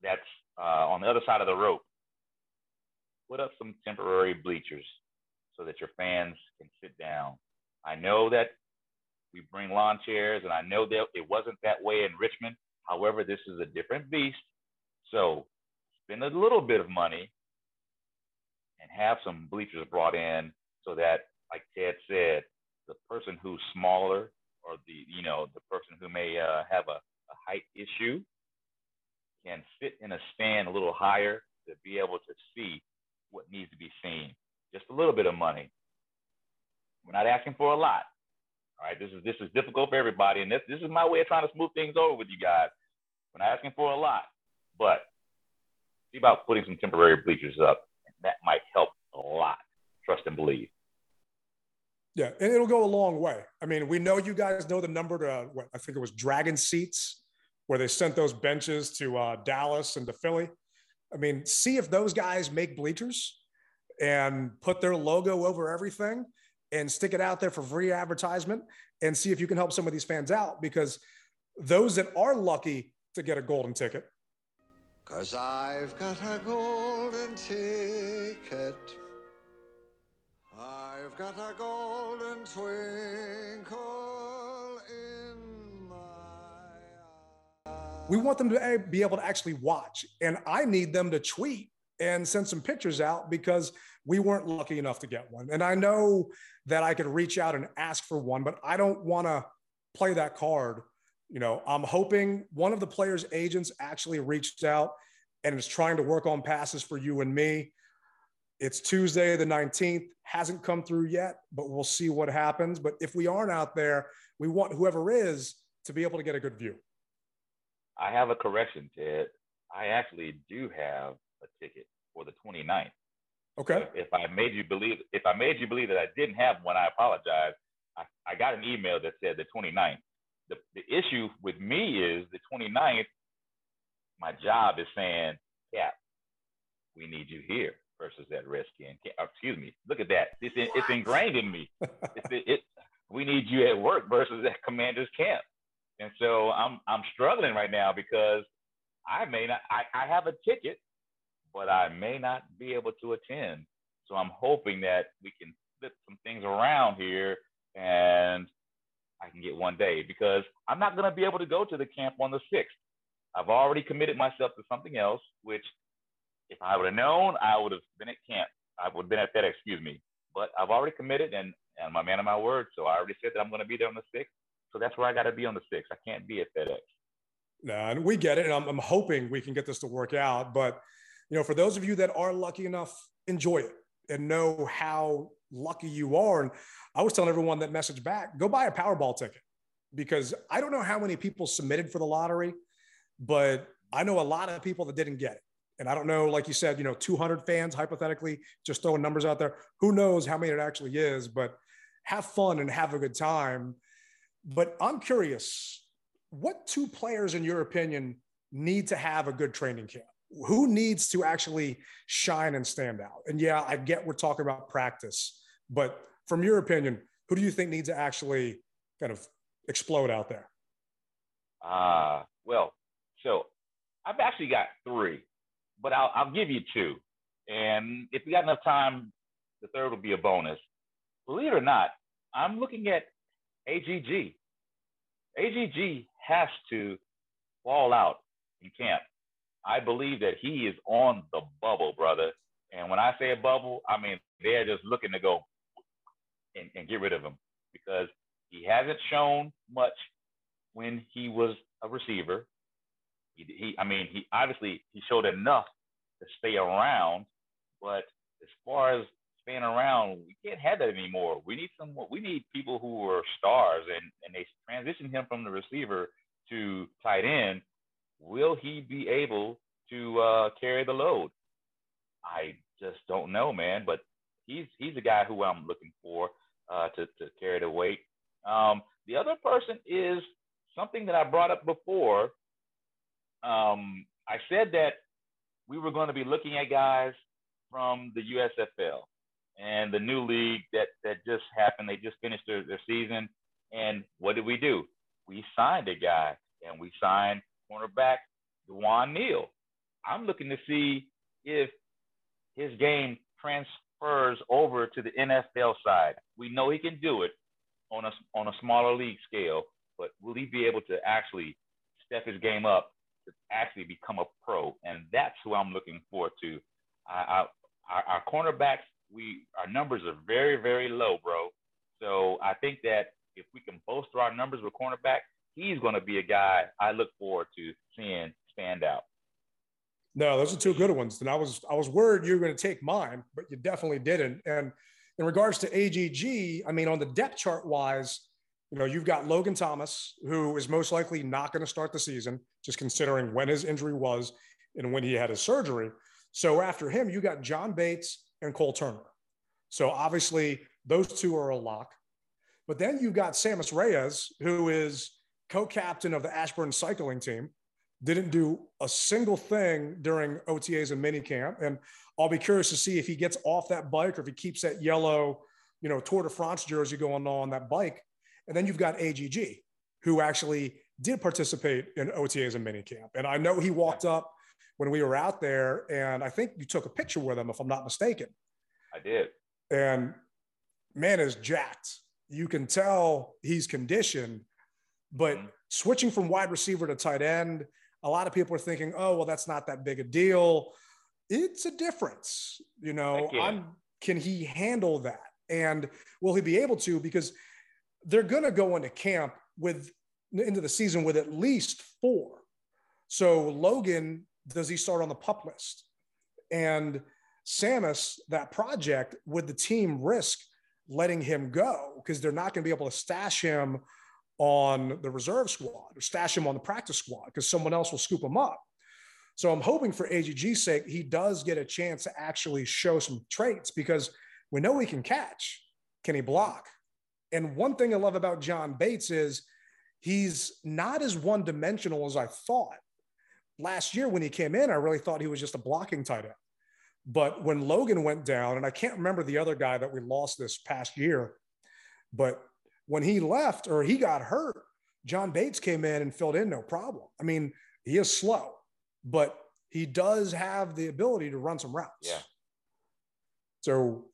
Speaker 4: that's uh, on the other side of the rope. Put up some temporary bleachers so that your fans can sit down. I know that we bring lawn chairs, and I know that it wasn't that way in Richmond. However, this is a different beast. So spend a little bit of money and have some bleachers brought in so that, like Ted said, the person who's smaller or the you know the person who may uh, have a, a height issue can sit in a stand a little higher to be able to see what needs to be seen. Just a little bit of money. We're not asking for a lot. All right, this is this is difficult for everybody, and this this is my way of trying to smooth things over with you guys. We're not asking for a lot, but see about putting some temporary bleachers up, that might help a lot. Trust and believe.
Speaker 3: Yeah, and it'll go a long way. I mean, we know you guys know the number to what I think it was Dragon Seats, where they sent those benches to uh, Dallas and to Philly. I mean, see if those guys make bleachers and put their logo over everything and stick it out there for free advertisement and see if you can help some of these fans out because those that are lucky to get a golden ticket.
Speaker 10: Cause I've got a golden ticket. I've got a golden twinkle in my
Speaker 3: We want them to eh, be able to actually watch. And I need them to tweet and send some pictures out because we weren't lucky enough to get one. And I know that I could reach out and ask for one, but I don't want to play that card. You know, I'm hoping one of the players' agents actually reached out and is trying to work on passes for you and me. It's Tuesday, the 19th, hasn't come through yet, but we'll see what happens. But if we aren't out there, we want whoever is to be able to get a good view.
Speaker 4: I have a correction, Ted. I actually do have a ticket for the 29th.
Speaker 3: Okay.
Speaker 4: If, if I made you believe, if I made you believe that I didn't have one, I apologize. I, I got an email that said the 29th. The, the issue with me is the 29th, my job is saying, Cap, we need you here versus that Redskin. Oh, excuse me. Look at that. It's, in, it's ingrained in me. [LAUGHS] it's, it, it, we need you at work versus at Commander's camp. And so I'm I'm struggling right now because I may not I, I have a ticket, but I may not be able to attend. So I'm hoping that we can flip some things around here and I can get one day because I'm not going to be able to go to the camp on the 6th. I've already committed myself to something else, which if I would have known, I would have been at camp. I would have been at FedEx, excuse me. But I've already committed and, and I'm a man of my word. So I already said that I'm going to be there on the 6th. So that's where I got to be on the 6th. I can't be at FedEx.
Speaker 3: No, and we get it. And I'm, I'm hoping we can get this to work out. But, you know, for those of you that are lucky enough, enjoy it and know how lucky you are. And I was telling everyone that message back go buy a Powerball ticket because I don't know how many people submitted for the lottery, but I know a lot of people that didn't get it. And I don't know, like you said, you know, 200 fans, hypothetically, just throwing numbers out there. Who knows how many it actually is, but have fun and have a good time. But I'm curious, what two players, in your opinion, need to have a good training camp? Who needs to actually shine and stand out? And yeah, I get we're talking about practice, but from your opinion, who do you think needs to actually kind of explode out there?
Speaker 4: Uh, well, so I've actually got three but I'll, I'll give you two. And if we got enough time, the third will be a bonus. Believe it or not, I'm looking at AGG. AGG has to fall out in camp. I believe that he is on the bubble, brother. And when I say a bubble, I mean they're just looking to go and, and get rid of him because he hasn't shown much when he was a receiver. He, he, I mean, he obviously he showed enough to stay around, but as far as staying around, we can't have that anymore. We need some. We need people who are stars, and and they transition him from the receiver to tight end. Will he be able to uh, carry the load? I just don't know, man. But he's he's a guy who I'm looking for uh, to to carry the weight. Um, the other person is something that I brought up before. Um, I said that we were going to be looking at guys from the USFL and the new league that that just happened. They just finished their, their season. And what did we do? We signed a guy and we signed cornerback Dewan Neal. I'm looking to see if his game transfers over to the NFL side. We know he can do it on a on a smaller league scale, but will he be able to actually step his game up to actually become a pro, and that's who I'm looking forward to. our, our cornerbacks we our numbers are very very low, bro. So I think that if we can bolster our numbers with cornerback, he's going to be a guy I look forward to seeing stand out.
Speaker 3: No, those are two good ones. And I was I was worried you were going to take mine, but you definitely didn't. And in regards to AGG, I mean, on the depth chart wise, you know, you've got Logan Thomas, who is most likely not going to start the season, just considering when his injury was and when he had his surgery. So after him, you got John Bates and Cole Turner. So obviously, those two are a lock. But then you've got Sammis Reyes, who is co captain of the Ashburn cycling team, didn't do a single thing during OTAs and minicamp. And I'll be curious to see if he gets off that bike or if he keeps that yellow, you know, Tour de France jersey going on that bike. And then you've got AGG, who actually did participate in OTAs and minicamp. And I know he walked up when we were out there, and I think you took a picture with him, if I'm not mistaken.
Speaker 4: I did.
Speaker 3: And man is jacked. You can tell he's conditioned, but mm-hmm. switching from wide receiver to tight end, a lot of people are thinking, oh, well, that's not that big a deal. It's a difference. You know, I'm, can he handle that? And will he be able to? Because they're going to go into camp with into the season with at least four. So Logan, does he start on the pup list? And Sammis, that project, would the team risk letting him go because they're not going to be able to stash him on the reserve squad or stash him on the practice squad because someone else will scoop him up. So I'm hoping for AGG's sake, he does get a chance to actually show some traits because we know he can catch. Can he block? And one thing I love about John Bates is he's not as one dimensional as I thought. Last year when he came in, I really thought he was just a blocking tight end. But when Logan went down, and I can't remember the other guy that we lost this past year, but when he left or he got hurt, John Bates came in and filled in no problem. I mean, he is slow, but he does have the ability to run some routes.
Speaker 4: Yeah.
Speaker 3: So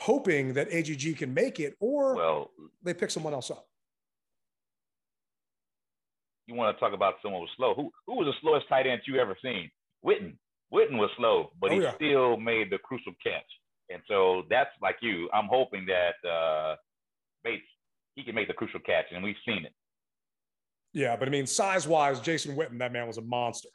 Speaker 3: hoping that AGG can make it or
Speaker 4: well,
Speaker 3: they pick someone else up.
Speaker 4: You want to talk about someone who's slow. Who who was the slowest tight end you ever seen? Witten. Witten was slow, but oh, he yeah. still made the crucial catch. And so that's like you. I'm hoping that uh, Bates he can make the crucial catch, and we've seen it.
Speaker 3: Yeah, but I mean, size wise, Jason Witten, that man was a monster.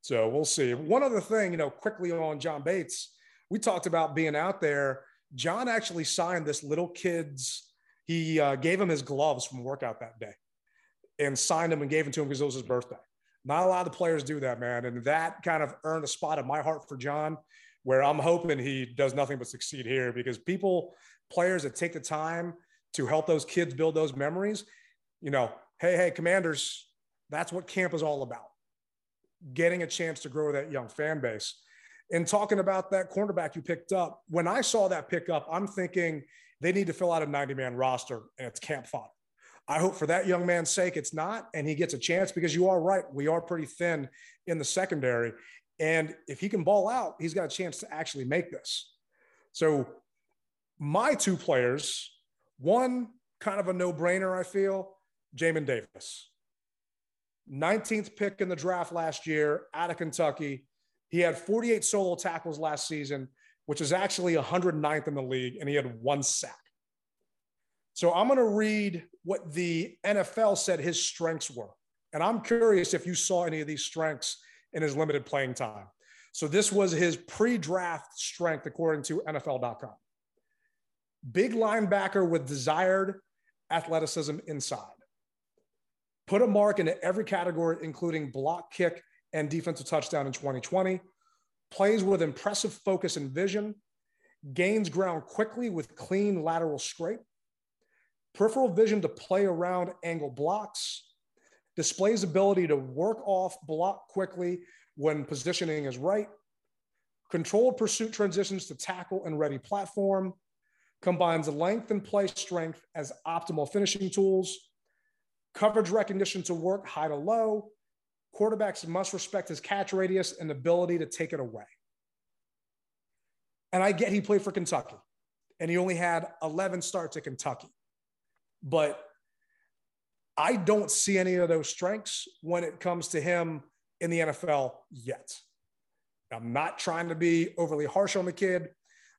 Speaker 3: So we'll see. One other thing, you know, quickly on John Bates, we talked about being out there. John actually signed this little kid's, he uh, gave him his gloves from workout that day and signed them and gave them to him because it was his birthday. Not a lot of the players do that, man. And that kind of earned a spot in my heart for John, where I'm hoping he does nothing but succeed here because people, players that take the time to help those kids build those memories, you know, hey, hey, commanders, that's what camp is all about. Getting a chance to grow that young fan base. And talking about that cornerback you picked up, when I saw that pickup, I'm thinking they need to fill out a 90 man roster and it's camp fodder. I hope for that young man's sake it's not, and he gets a chance because you are right. We are pretty thin in the secondary. And if he can ball out, he's got a chance to actually make this. So, my two players one, kind of a no brainer, I feel, Jamin Davis. 19th pick in the draft last year out of Kentucky. He had 48 solo tackles last season, which is actually 109th in the league, and he had one sack. So I'm going to read what the NFL said his strengths were. And I'm curious if you saw any of these strengths in his limited playing time. So this was his pre draft strength, according to NFL.com big linebacker with desired athleticism inside. Put a mark into every category, including block, kick, and defensive touchdown in 2020. Plays with impressive focus and vision. Gains ground quickly with clean lateral scrape. Peripheral vision to play around angle blocks. Displays ability to work off block quickly when positioning is right. Controlled pursuit transitions to tackle and ready platform combines length and play strength as optimal finishing tools, coverage recognition to work high to low. Quarterbacks must respect his catch radius and ability to take it away. And I get he played for Kentucky and he only had 11 starts at Kentucky. But I don't see any of those strengths when it comes to him in the NFL yet. I'm not trying to be overly harsh on the kid,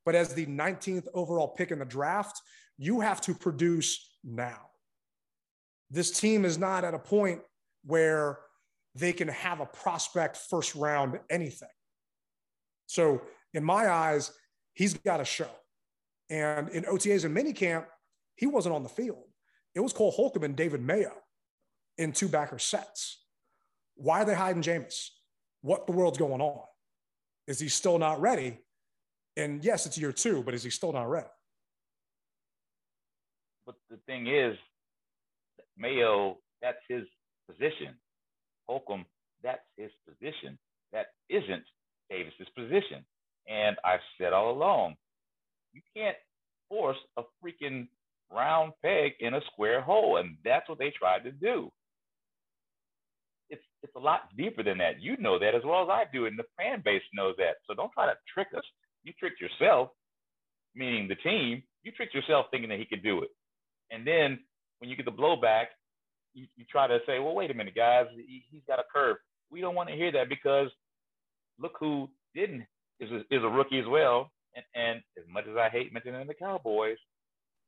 Speaker 3: but as the 19th overall pick in the draft, you have to produce now. This team is not at a point where they can have a prospect first round anything. So, in my eyes, he's got to show. And in OTAs and minicamp, he wasn't on the field. It was Cole Holcomb and David Mayo in two backer sets. Why are they hiding Jameis? What the world's going on? Is he still not ready? And yes, it's year two, but is he still not ready?
Speaker 4: But the thing is, Mayo, that's his position. Holcomb, that's his position. That isn't Davis's position. And I've said all along, you can't force a freaking round peg in a square hole. And that's what they tried to do. It's it's a lot deeper than that. You know that as well as I do, and the fan base knows that. So don't try to trick us. You tricked yourself, meaning the team. You tricked yourself thinking that he could do it. And then when you get the blowback, you, you try to say, well, wait a minute, guys, he, has got a curve. We don't want to hear that because look who didn't is a, is a rookie as well. And, and as much as I hate mentioning the Cowboys,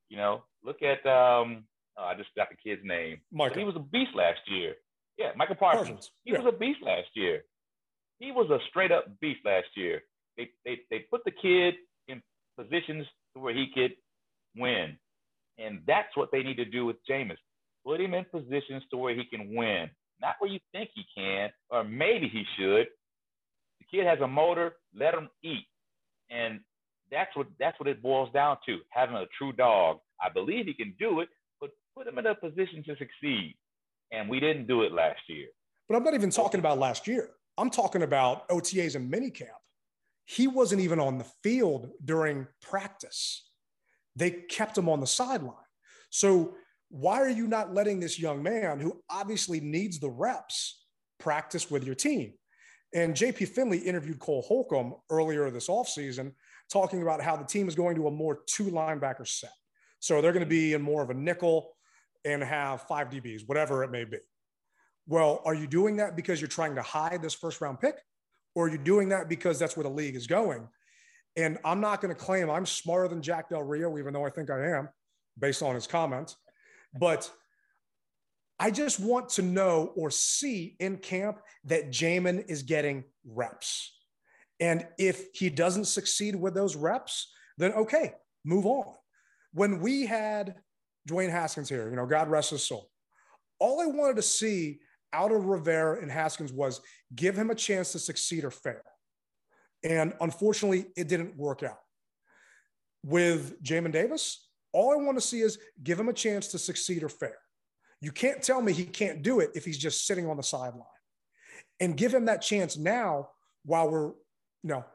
Speaker 4: you know, look at um, oh, I just got the kid's name. Michael. He was a beast last year. Yeah, Michael Parsons. Parsons. He yeah. was a beast last year. He was a straight up beast last year. They, they, they put the kid in positions where he could win. And that's what they need to do with Jameis. Put him in positions to where he can win, not where you think he can, or maybe he should. The kid has a motor, let him eat. And that's what that's what it boils down to, having a true dog. I believe he can do it, but put him in a position to succeed. And we didn't do it last year.
Speaker 3: But I'm not even talking about last year. I'm talking about OTAs and minicamp. He wasn't even on the field during practice. They kept him on the sideline. So why are you not letting this young man who obviously needs the reps practice with your team? And JP Finlay interviewed Cole Holcomb earlier this offseason, talking about how the team is going to a more two linebacker set. So they're going to be in more of a nickel and have five DBs, whatever it may be. Well, are you doing that because you're trying to hide this first round pick? Or you're doing that because that's where the league is going? And I'm not going to claim I'm smarter than Jack Del Rio, even though I think I am based on his comments. But I just want to know or see in camp that Jamin is getting reps. And if he doesn't succeed with those reps, then okay, move on. When we had Dwayne Haskins here, you know, God rest his soul, all I wanted to see out of Rivera and Haskins was give him a chance to succeed or fail. And unfortunately, it didn't work out. With Jamin Davis, all I want to see is give him a chance to succeed or fail. You can't tell me he can't do it if he's just sitting on the sideline. And give him that chance now while we're, you know,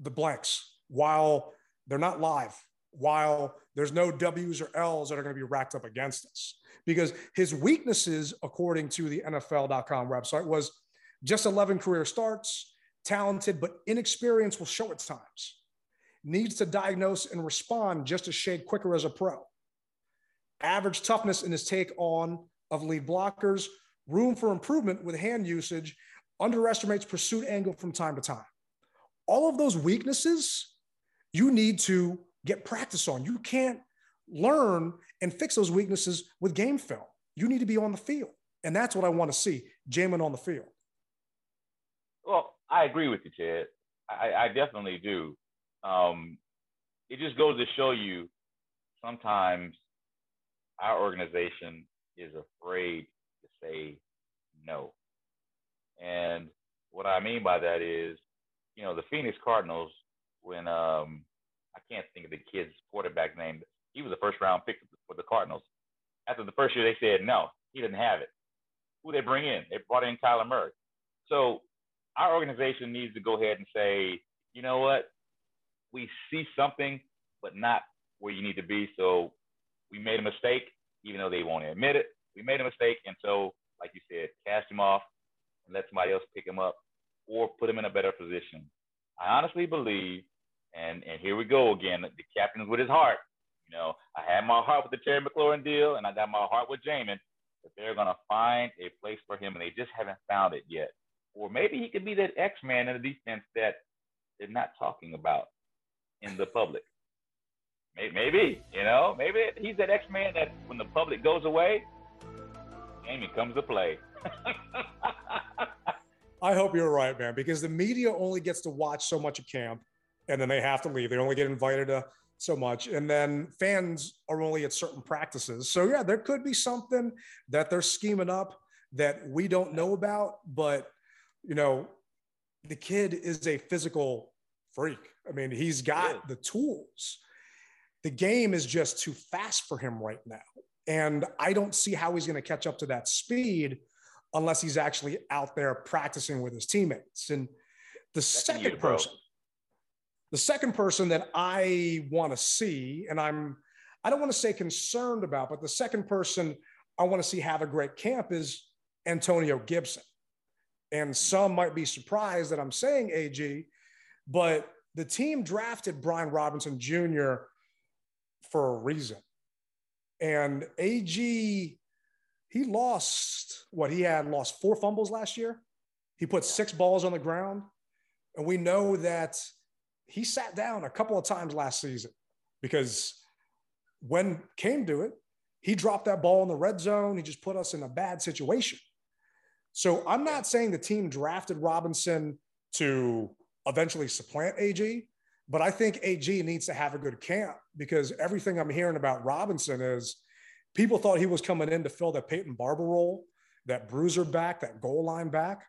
Speaker 3: the blanks, while they're not live, while there's no W's or L's that are going to be racked up against us. Because his weaknesses, according to the NFL.com website, was just 11 career starts, talented, but inexperienced will show at times needs to diagnose and respond just a shade quicker as a pro. Average toughness in his take on of lead blockers, room for improvement with hand usage, underestimates pursuit angle from time to time. All of those weaknesses you need to get practice on. You can't learn and fix those weaknesses with game film. You need to be on the field. And that's what I want to see Jamin on the field.
Speaker 4: Well, I agree with you, Ted. I, I definitely do um, it just goes to show you sometimes our organization is afraid to say no. And what I mean by that is, you know, the Phoenix Cardinals, when um, I can't think of the kid's quarterback name, he was a first round pick for the Cardinals. After the first year, they said no, he didn't have it. Who they bring in? They brought in Kyler Murray. So our organization needs to go ahead and say, you know what? we see something, but not where you need to be. So we made a mistake, even though they won't admit it. We made a mistake. And so, like you said, cast him off and let somebody else pick him up or put him in a better position. I honestly believe, and, and here we go again, the captain's with his heart. You know, I had my heart with the Terry McLaurin deal, and I got my heart with Jamin, that they're to find a place for him, and they just haven't found it yet. Or maybe he could be that X man in the defense that they're not talking about. in the public. Maybe, you know, maybe he's that X Man that when the public goes away, Jamie comes to play. [LAUGHS]
Speaker 3: I hope you're right, man, because the media only gets to watch so much of camp and then they have to leave. They only get invited to so much. And then fans are only at certain practices. So, yeah, there could be something that they're scheming up that we don't know about. But, you know, the kid is a physical freak. I mean, he's got the tools. The game is just too fast for him right now. And I don't see how he's going to catch up to that speed unless he's actually out there practicing with his teammates. And the second
Speaker 4: bro.
Speaker 3: person, the second person that I want to see, and I'm, I don't want to say concerned about, but the second person I want to see have a great camp is Antonio Gibson. And some might be surprised that I'm saying AG, but the team drafted Brian Robinson Jr. for a reason. And AG, he lost what he had lost four fumbles last year. He put six balls on the ground. And we know that he sat down a couple of times last season because when came to it, he dropped that ball in the red zone. He just put us in a bad situation. So I'm not saying the team drafted Robinson to eventually supplant AG, but I think AG needs to have a good camp because everything I'm hearing about Robinson is people thought he was coming in to fill that Peyton Barber role, that bruiser back, that goal line back.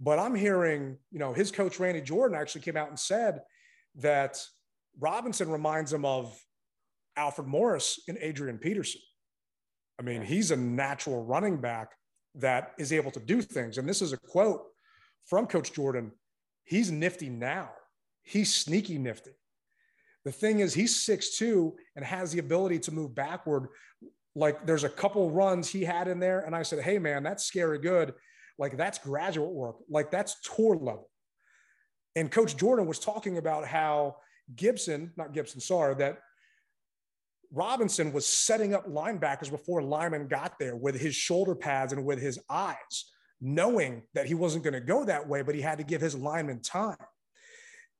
Speaker 3: But I'm hearing, you know, his coach Randy Jordan actually came out and said that Robinson reminds him of Alfred Morris and Adrian Peterson. I mean, he's a natural running back that is able to do things. And this is a quote from Coach Jordan. He's nifty now. He's sneaky nifty. The thing is, he's 6'2 and has the ability to move backward. Like there's a couple runs he had in there. And I said, Hey, man, that's scary good. Like that's graduate work. Like that's tour level. And Coach Jordan was talking about how Gibson, not Gibson, sorry, that Robinson was setting up linebackers before Lyman got there with his shoulder pads and with his eyes, knowing that he wasn't going to go that way, but he had to give his lineman time.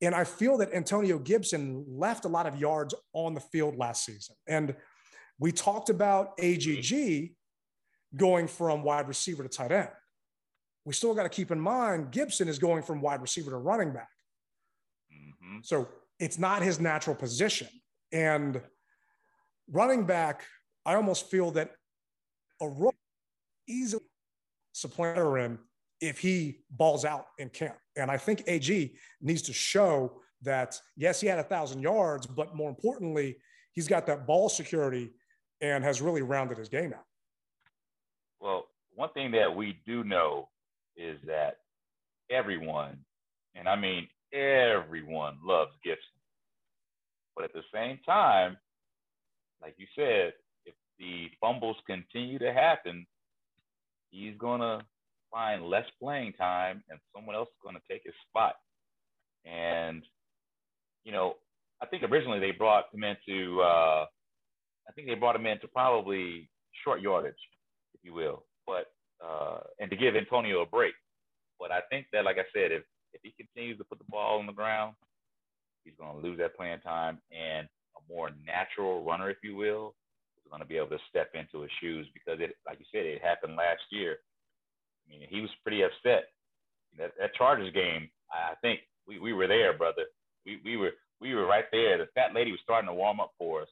Speaker 3: And I feel that Antonio Gibson left a lot of yards on the field last season. And we talked about AGG going from wide receiver to tight end. We still got to keep in mind Gibson is going from wide receiver to running back.
Speaker 4: Mm-hmm.
Speaker 3: So it's not his natural position. And running back, I almost feel that a rookie easily supplanter him if he balls out in camp. And I think AG needs to show that, yes, he had a thousand yards, but more importantly, he's got that ball security and has really rounded his game out.
Speaker 4: Well, one thing that we do know is that everyone, and I mean everyone, loves Gibson. But at the same time, like you said, if the fumbles continue to happen, he's going to find less playing time and someone else is going to take his spot. And, you know, I think originally they brought him into, uh, I think they brought him into probably short yardage, if you will, but, uh, and to give Antonio a break. But I think that, like I said, if, if he continues to put the ball on the ground, he's going to lose that playing time. And a more natural runner, if you will, is going to be able to step into his shoes because it, like you said, it happened last year. I mean, he was pretty upset. That, that Chargers game, I think we, we were there, brother. We, we were we were right there. The fat lady was starting to warm up for us,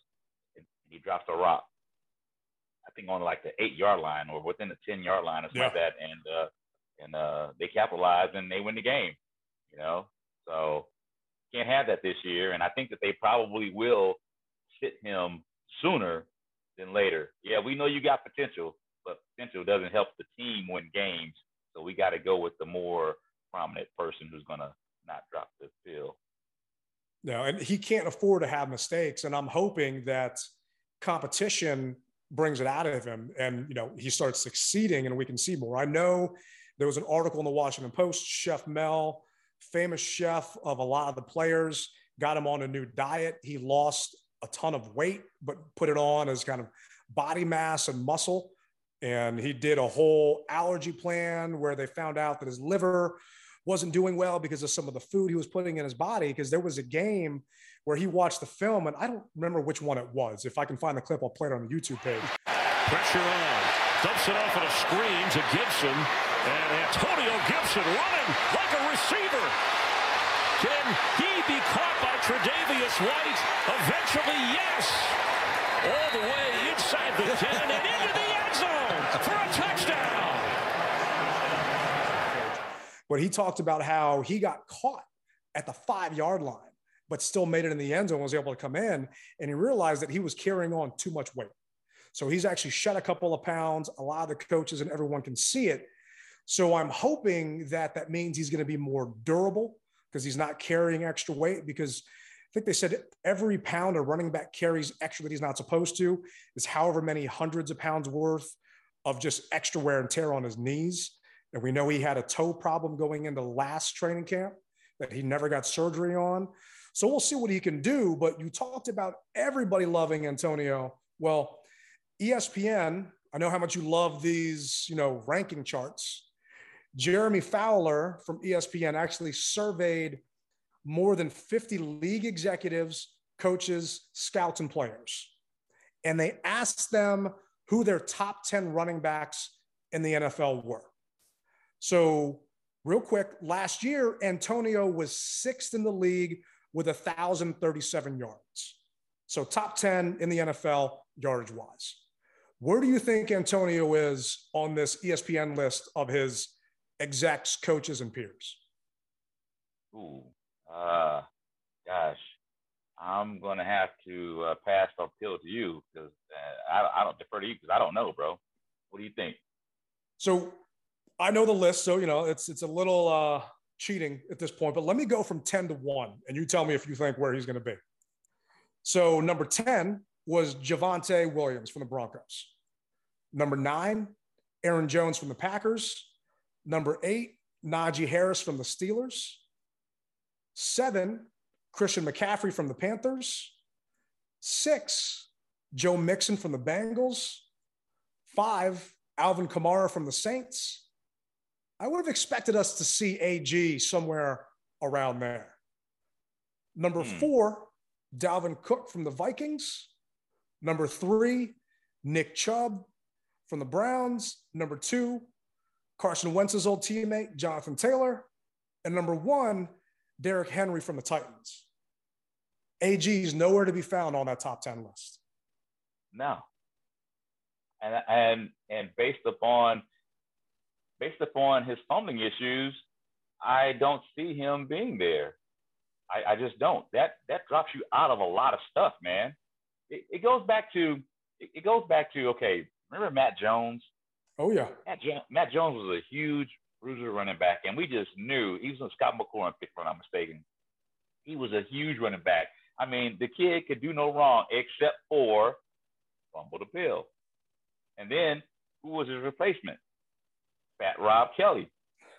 Speaker 4: and he drops a rock. I think on like the eight yard line or within the ten yard line or something like that, and uh, and uh, they capitalized and they win the game. You know, so can't have that this year. And I think that they probably will sit him sooner than later. Yeah, we know you got potential, but potential doesn't help the team win games. So we got to go with the more prominent person who's going to not drop the field.
Speaker 3: No, and he can't afford to have mistakes. And I'm hoping that competition brings it out of him and you know he starts succeeding and we can see more. I know there was an article in the Washington Post, Chef Mel, famous chef of a lot of the players, got him on a new diet. He lost a ton of weight, but put it on as kind of body mass and muscle. And he did a whole allergy plan where they found out that his liver wasn't doing well because of some of the food he was putting in his body. Because there was a game where he watched the film, and I don't remember which one it was. If I can find the clip, I'll play it on the YouTube page.
Speaker 5: Pressure on. Dumps it off on a screen to Gibson. And Antonio Gibson running like a receiver. Can he be caught by Tre'Davious White? Eventually, yes. All the way inside the 10 and into the end zone for a touchdown.
Speaker 3: But he talked about how he got caught at the five yard line, but still made it in the end zone, was able to come in, and he realized that he was carrying on too much weight. So he's actually shed a couple of pounds. A lot of the coaches and everyone can see it. So I'm hoping that that means he's going to be more durable because he's not carrying extra weight. Because I think they said every pound a running back carries extra that he's not supposed to is however many hundreds of pounds worth of just extra wear and tear on his knees. And we know he had a toe problem going into last training camp that he never got surgery on. So we'll see what he can do. But you talked about everybody loving Antonio. Well, ESPN, I know how much you love these, you know, ranking charts. Jeremy Fowler from ESPN actually surveyed more than 50 league executives, coaches, scouts, and players. And they asked them who their top 10 running backs in the NFL were. So, real quick, last year, Antonio was sixth in the league with 1,037 yards. So, top 10 in the NFL, yardage wise. Where do you think Antonio is on this ESPN list of his execs, coaches, and peers?
Speaker 4: Ooh, uh, gosh, I'm gonna have to uh, pass uphill to you because uh, I, I don't defer to you because I don't know, bro. What do you think?
Speaker 3: So I know the list, so you know it's it's a little uh, cheating at this point. But let me go from ten to one, and you tell me if you think where he's going to be. So number ten was Javonte Williams from the Broncos. Number nine, Aaron Jones from the Packers. Number eight, Najee Harris from the Steelers. Seven, Christian McCaffrey from the Panthers. Six, Joe Mixon from the Bengals. Five, Alvin Kamara from the Saints. I would have expected us to see AG somewhere around there. Number hmm. four, Dalvin Cook from the Vikings. Number three, Nick Chubb from the Browns. Number two, Carson Wentz's old teammate, Jonathan Taylor. And number one, Derrick Henry from the Titans. AG is nowhere to be found on that top 10 list.
Speaker 4: No. And and and based upon based upon his fumbling issues, I don't see him being there. I, I just don't. That that drops you out of a lot of stuff, man. It, it goes back to it, it goes back to okay. Remember Matt Jones?
Speaker 3: Oh yeah.
Speaker 4: Matt, jo- Matt Jones was a huge bruiser running back, and we just knew he was a Scot McCloughan pick, if I'm not mistaken. He was a huge running back. I mean, the kid could do no wrong except for fumble the pill. And then who was his replacement? Fat Rob Kelley.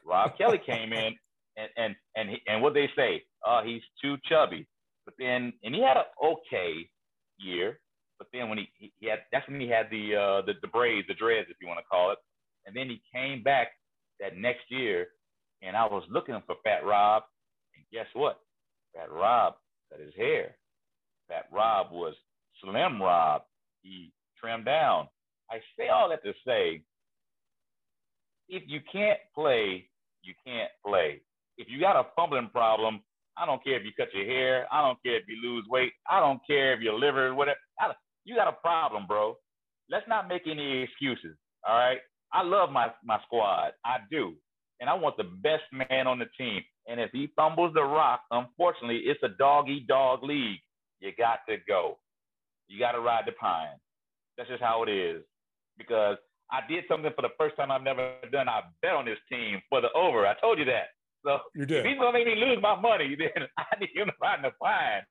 Speaker 4: Rob Kelley came in [LAUGHS] and and and he, and what they say, uh, he's too chubby. But then and he had an okay year. But then when he, he, had that's when he had the uh the, the braids, the dreads, if you want to call it. And then he came back that next year, and I was looking for Fat Rob, and guess what? Fat Rob cut his hair. Fat Rob was Slim Rob. He trimmed down. I say all that to say, if you can't play, you can't play. If you got a fumbling problem, I don't care if you cut your hair. I don't care if you lose weight. I don't care if your liver, whatever. You got a problem, bro. Let's not make any excuses. All right. I love my my squad. I do, and I want the best man on the team. And if he fumbles the rock, unfortunately, it's a dog eat dog league. You got to go. You got to ride the pine. That's just how it is. Because I did something for the first time I've never done. I bet on this team for the over. I told you that. So
Speaker 3: You did.
Speaker 4: if he's gonna make me lose my money, [LAUGHS] then I need him to ride the pine.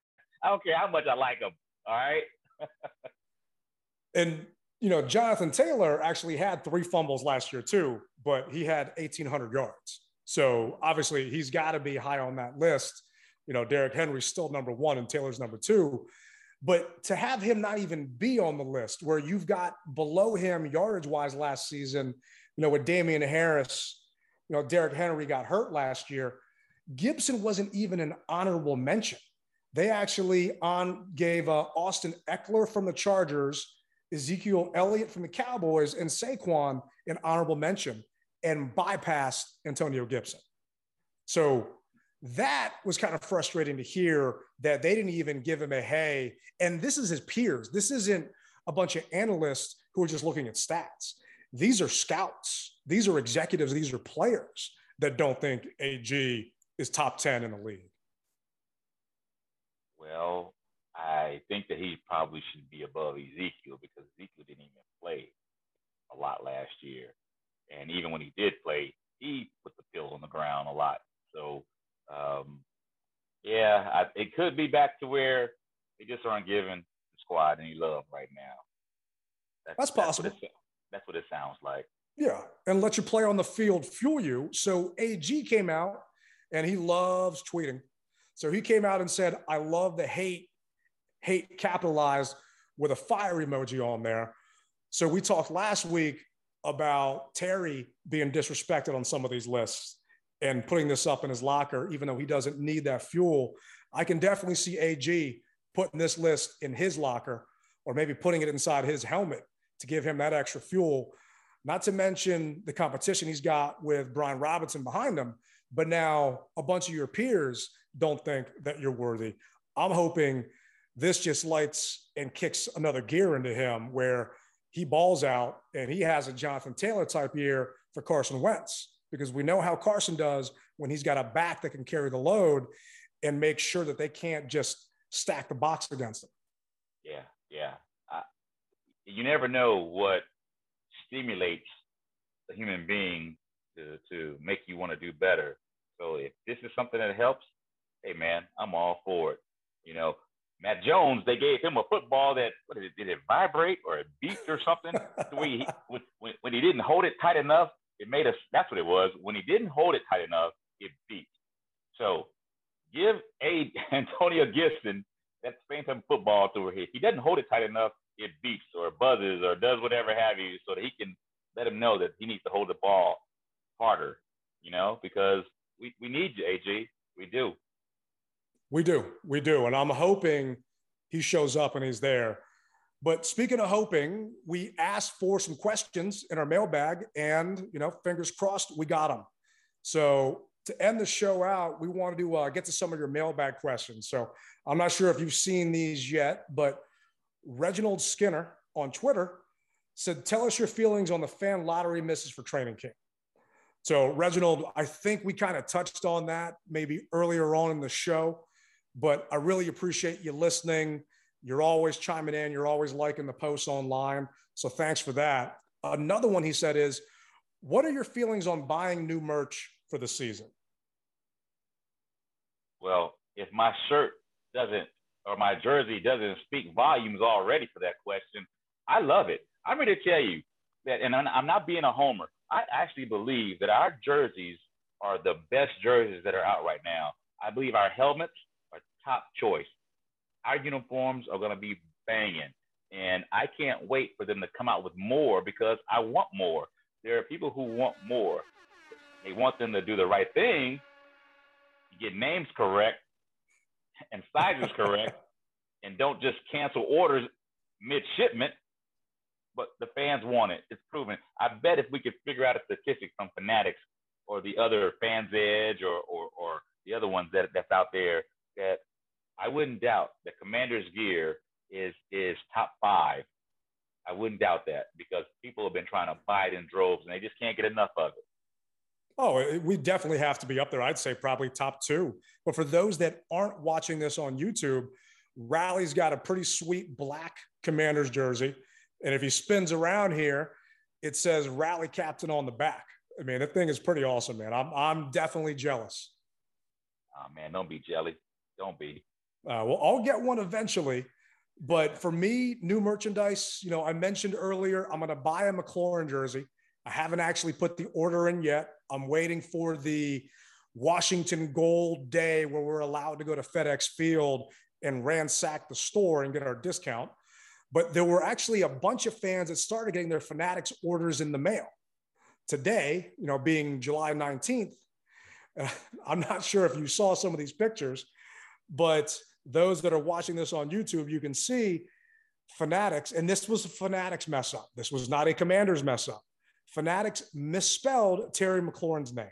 Speaker 4: I don't care how much I like him. All right. [LAUGHS]
Speaker 3: And you know, Jonathan Taylor actually had three fumbles last year too, but he had 1,800 yards. So obviously, he's got to be high on that list. You know, Derrick Henry's still number one and Taylor's number two. But to have him not even be on the list, where you've got below him yardage wise last season, you know, with Damien Harris you know, Derrick Henry got hurt last year, Gibson wasn't even an honorable mention. They actually on gave uh, Austin Ekeler from the Chargers, Ezekiel Elliott from the Cowboys, and Saquon an honorable mention and bypassed Antonio Gibson. So that was kind of frustrating to hear that they didn't even give him a hey. And this is his peers. This isn't a bunch of analysts who are just looking at stats. These are scouts. These are executives. These are players that don't think AG is top 10 in the league.
Speaker 4: Well, I think that he probably should be above Ezekiel because Ezekiel didn't even play a lot last year. And even when he did play, he put the pills on the ground a lot. So, um, yeah, I, it could be back to where they just aren't giving the squad any love right now.
Speaker 3: That's, that's possible.
Speaker 4: That's what, it, that's what it sounds like.
Speaker 3: Yeah, and let your play on the field fuel you. So AG came out and he loves tweeting. So he came out and said, I love the hate, hate capitalized with a fire emoji on there. So we talked last week about Terry being disrespected on some of these lists and putting this up in his locker, even though he doesn't need that fuel. I can definitely see AG putting this list in his locker or maybe putting it inside his helmet to give him that extra fuel. Not to mention the competition he's got with Brian Robinson behind him. But now a bunch of your peers don't think that you're worthy. I'm hoping this just lights and kicks another gear into him where he balls out and he has a Jonathan Taylor type year for Carson Wentz because we know how Carson does when he's got a back that can carry the load and make sure that they can't just stack the box against him.
Speaker 4: Yeah, yeah. I, you never know what stimulates a human being to to make you want to do better. So if this is something that helps, hey man, I'm all for it. You know, Matt Jones, they gave him a football that what did it, did it vibrate or it beeped or something? [LAUGHS] the way he, when, when he didn't hold it tight enough, it made us. That's what it was. When he didn't hold it tight enough, it beeped. So give a [LAUGHS] Antonio Gibson that phantom football where If he doesn't hold it tight enough, it beeps or buzzes or does whatever have you, so that he can let him know that he needs to hold the ball harder. You know, because we, we need you, AG. We do.
Speaker 3: We do. We do. And I'm hoping he shows up and he's there. But speaking of hoping, we asked for some questions in our mailbag, and you know, fingers crossed, we got them. So to end the show out, we wanted to uh, get to some of your mailbag questions. So I'm not sure if you've seen these yet, but Reginald Skinner on Twitter said, "Tell us your feelings on the fan lottery misses for Training Camp." So, Reginald, I think we kind of touched on that maybe earlier on in the show, but I really appreciate you listening. You're always chiming in, you're always liking the posts online. So, thanks for that. Another one he said is, What are your feelings on buying new merch for the season?
Speaker 4: Well, if my shirt doesn't or my jersey doesn't speak volumes already for that question, I love it. I'm going to tell you that, and I'm not being a homer. I actually believe that our jerseys are the best jerseys that are out right now. I believe our helmets are top choice. Our uniforms are going to be banging. And I can't wait for them to come out with more because I want more. There are people who want more. They want them to do the right thing, get names correct and sizes correct, [LAUGHS] and don't just cancel orders mid shipment but the fans want it. It's proven. I bet if we could figure out a statistic from Fanatics or the other Fans Edge or or, or the other ones that that's out there, that I wouldn't doubt Commander's gear is is top five. I wouldn't doubt that because people have been trying to buy it in droves and they just can't get enough of it.
Speaker 3: Oh, we definitely have to be up there. I'd say probably top two. But for those that aren't watching this on YouTube, Rally's got a pretty sweet black Commanders jersey. And if he spins around here, it says rally captain on the back. I mean, that thing is pretty awesome, man. I'm, I'm definitely jealous.
Speaker 4: Oh, man, don't be jelly. Don't be.
Speaker 3: Uh, well, I'll get one eventually. But for me, new merchandise, you know, I mentioned earlier, I'm going to buy a McLaurin jersey. I haven't actually put the order in yet. I'm waiting for the Washington Gold Day where we're allowed to go to FedEx Field and ransack the store and get our discount. But there were actually a bunch of fans that started getting their Fanatics orders in the mail. today, you know, being July 19th, uh, [LAUGHS] I'm not sure if you saw some of these pictures, but those that are watching this on YouTube, you can see Fanatics, and this was a Fanatics mess up. This was not a Commanders mess up. Fanatics misspelled Terry McLaurin's name.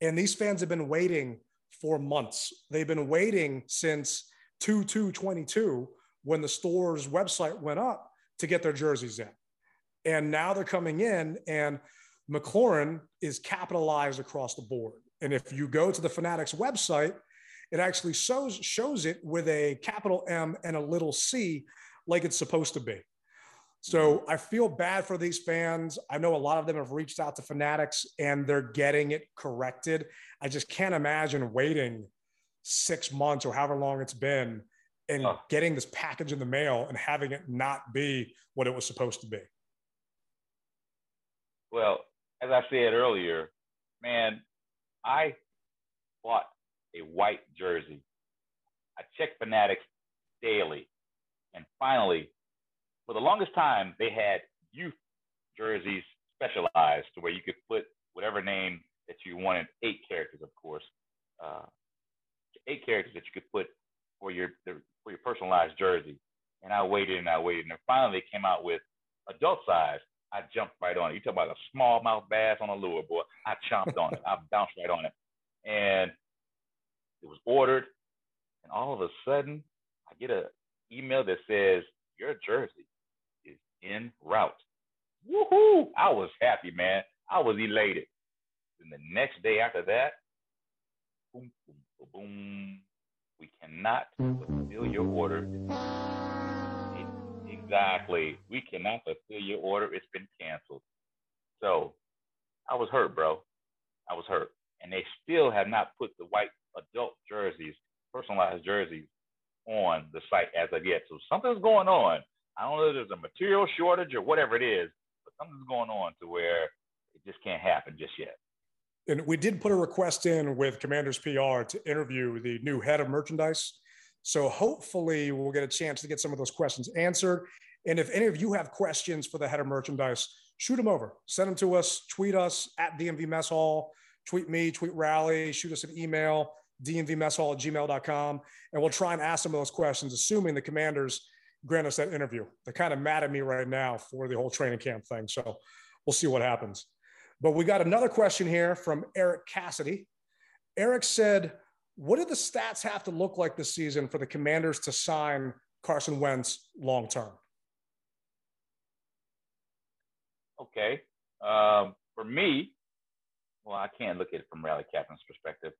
Speaker 3: And these fans have been waiting for months. They've been waiting since 2 2 22 when the store's website went up to get their jerseys in. And now they're coming in, and McLaurin is capitalized across the board. And if you go to the Fanatics website, it actually shows, shows it with a capital M and a little c like it's supposed to be. So mm-hmm. I feel bad for these fans. I know a lot of them have reached out to Fanatics and they're getting it corrected. I just can't imagine waiting six months or however long it's been and
Speaker 4: Oh.
Speaker 3: getting this package in the mail and having it not be what it was supposed to be.
Speaker 4: Well, as I said earlier, man, I bought a white jersey. I checked Fanatics daily. And finally, for the longest time, they had youth jerseys specialized to where you could put whatever name that you wanted, eight characters, of course, uh, eight characters that you could put for your for your personalized jersey. And I waited and I waited, and finally they came out with adult size. I jumped right on it. You talk about a smallmouth bass on a lure, boy. I chomped on it. I bounced right on it, and it was ordered. And all of a sudden, I get an email that says your jersey is in route. Woohoo! I was happy, man. I was elated. And the next day after that, boom, boom, boom, boom. We cannot fulfill your order. Exactly. We cannot fulfill your order. It's been canceled. So I was hurt, bro. I was hurt. And they still have not put the white adult jerseys, personalized jerseys, on the site as of yet. So something's going on. I don't know if there's a material shortage or whatever it is, but something's going on to where it just can't happen just yet.
Speaker 3: And we did put a request in with Commanders PR to interview the new head of merchandise. So hopefully we'll get a chance to get some of those questions answered. And if any of you have questions for the head of merchandise, shoot them over. Send them to us, tweet us at DMV Mess Hall, tweet me, tweet Rally, shoot us an email, dmvmesshall at gmail.com. And we'll try and ask some of those questions, assuming the commanders grant us that interview. They're kind of mad at me right now for the whole training camp thing. So we'll see what happens. But we got another question here from Eric Cassidy. Eric said, What do the stats have to look like this season for the commanders to sign Carson Wentz long term?
Speaker 4: Okay. Um, for me, well, I can't look at it from Rally Captain's perspective.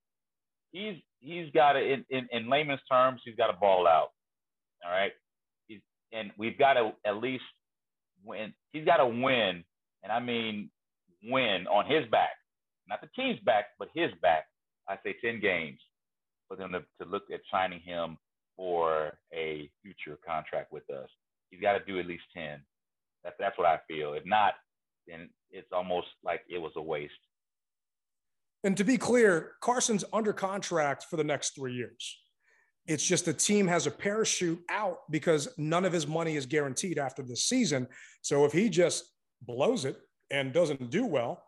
Speaker 4: He's he's got to in, in, in layman's terms, he's got to ball out. All right. He's, and we've got to at least win. He's got to win, and I mean win on his back, not the team's back, but his back. I say ten games for them to, to look at signing him for a future contract with us. He's got to do at least ten. That's that's what I feel. If not, then it's almost like it was a waste.
Speaker 3: And to be clear, Carson's under contract for the next three years. It's just the team has a parachute out because none of his money is guaranteed after this season. So if he just blows it and doesn't do well,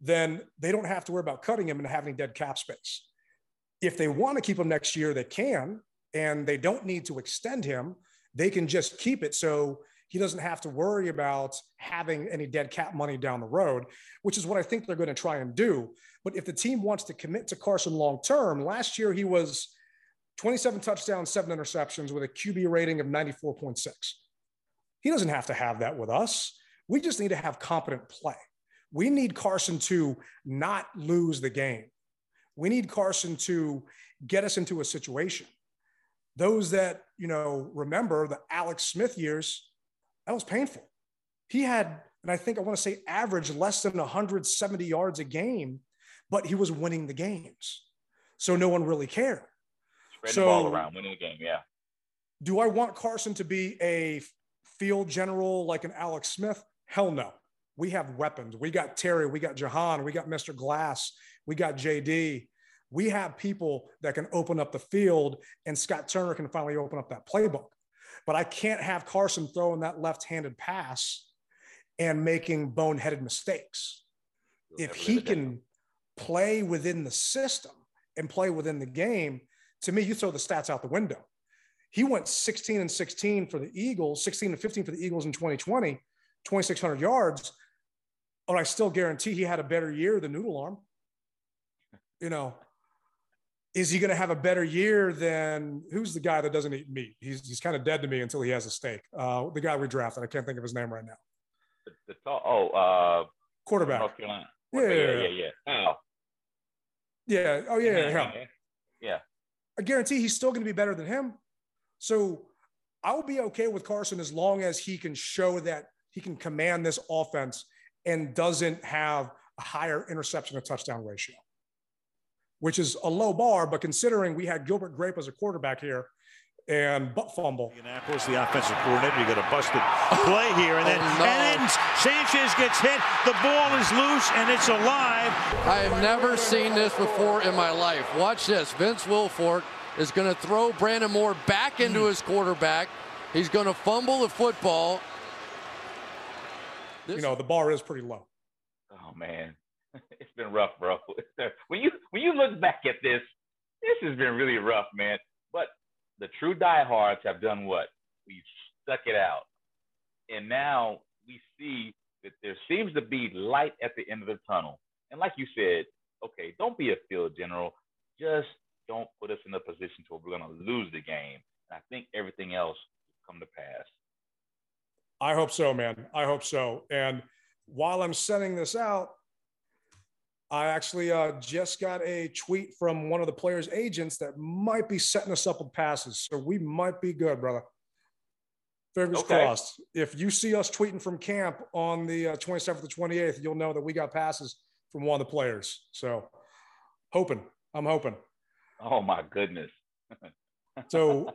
Speaker 3: then they don't have to worry about cutting him and having dead cap space. If they want to keep him next year, they can, and they don't need to extend him. They can just keep it so he doesn't have to worry about having any dead cap money down the road, which is what I think they're going to try and do. But if the team wants to commit to Carson long term, last year he was 27 touchdowns, seven interceptions with a QB rating of 94.6. He doesn't have to have that with us. We just need to have competent play. We need Carson to not lose the game. We need Carson to get us into a situation. Those that, you know, remember the Alex Smith years, that was painful. He had, and I think I want to say average less than 170 yards a game, but he was winning the games. So no one really cared.
Speaker 4: Spread
Speaker 3: So-
Speaker 4: the ball around, winning the game. Yeah.
Speaker 3: Do I want Carson to be a field general like an Alex Smith? Hell no. We have weapons. We got Terry, we got Jahan, we got Mr. Glass, we got JD. We have people that can open up the field, and Scott Turner can finally open up that playbook. But I can't have Carson throwing that left handed pass and making boneheaded mistakes. If he can play within the system and play within the game, to me, you throw the stats out the window. He went 16 and 16 for the Eagles, 16 and 15 for the Eagles in 2020, 2,600 yards. But I still guarantee he had a better year than Noodle Arm. You know, is he going to have a better year than who's the guy that doesn't eat meat? He's, he's kind of dead to me until he has a steak. Uh, the guy we drafted, I can't think of his name right now.
Speaker 4: The, the tall, oh, uh,
Speaker 3: Quarterback.
Speaker 4: North Carolina.
Speaker 3: Yeah,
Speaker 4: yeah,
Speaker 3: yeah,
Speaker 4: yeah,
Speaker 3: yeah.
Speaker 4: yeah. Oh,
Speaker 3: Yeah. Oh, yeah. yeah,
Speaker 4: yeah.
Speaker 3: I guarantee he's still going to be better than him. So I'll be okay with Carson as long as he can show that he can command this offense and doesn't have a higher interception to touchdown ratio, which is a low bar. But considering we had Gilbert Grape as a quarterback here and butt fumble,
Speaker 11: Indianapolis, the offensive coordinator. You got a busted [LAUGHS] play here, and then
Speaker 12: Oh, no.
Speaker 11: and then Sanchez gets hit. The ball is loose, and it's alive.
Speaker 12: I have never seen this before in my life. Watch this. Vince Wilfork is going to throw Brandon Moore back into his quarterback. He's going to fumble the football.
Speaker 3: you know, the bar is pretty low.
Speaker 4: Oh man, it's been rough, bro. [LAUGHS] when you when you look back at this, this has been really rough, man. But the true diehards have done what? We've stuck it out, and now we see that there seems to be light at the end of the tunnel. And like you said, okay, don't be a field general. Just don't put us in a position to where we're going to lose the game. And I think everything else will come to pass.
Speaker 3: I hope so, man. I hope so. And while I'm sending this out, I actually uh, just got a tweet from one of the players' agents that might be setting us up with passes. So we might be good, brother. Fingers
Speaker 4: Okay.
Speaker 3: crossed. If you see us tweeting from camp on the uh, 27th to 28th, you'll know that we got passes from one of the players. So hoping, I'm hoping.
Speaker 4: Oh my goodness.
Speaker 3: So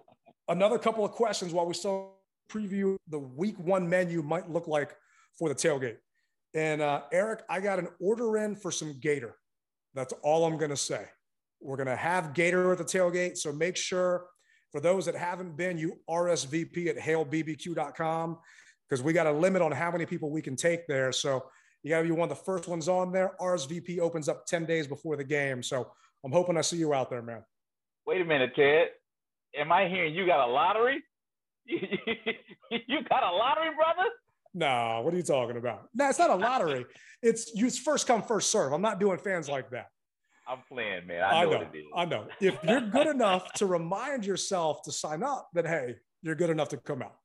Speaker 3: another couple of questions while we still preview the week one menu might look like for the tailgate. And uh, Eric, I got an order in for some gator. That's all I'm going to say. We're going to have gator at the tailgate. So make sure for those that haven't been, you RSVP at hailbbq.com because we got a limit on how many people we can take there. So you got to be one of the first ones on there. RSVP opens up 10 days before the game. So I'm hoping I see you out there, man.
Speaker 4: Wait a minute, Ted. Am I hearing you got a lottery? [LAUGHS] you got a lottery, brother?
Speaker 3: No, what are you talking about? No, it's not a lottery. It's you. First come, first serve. I'm not doing fans like that.
Speaker 4: I'm playing, man. I know,
Speaker 3: know.
Speaker 4: what it is.
Speaker 3: I know. If you're good enough to remind yourself to sign up, then hey, you're good enough to come out.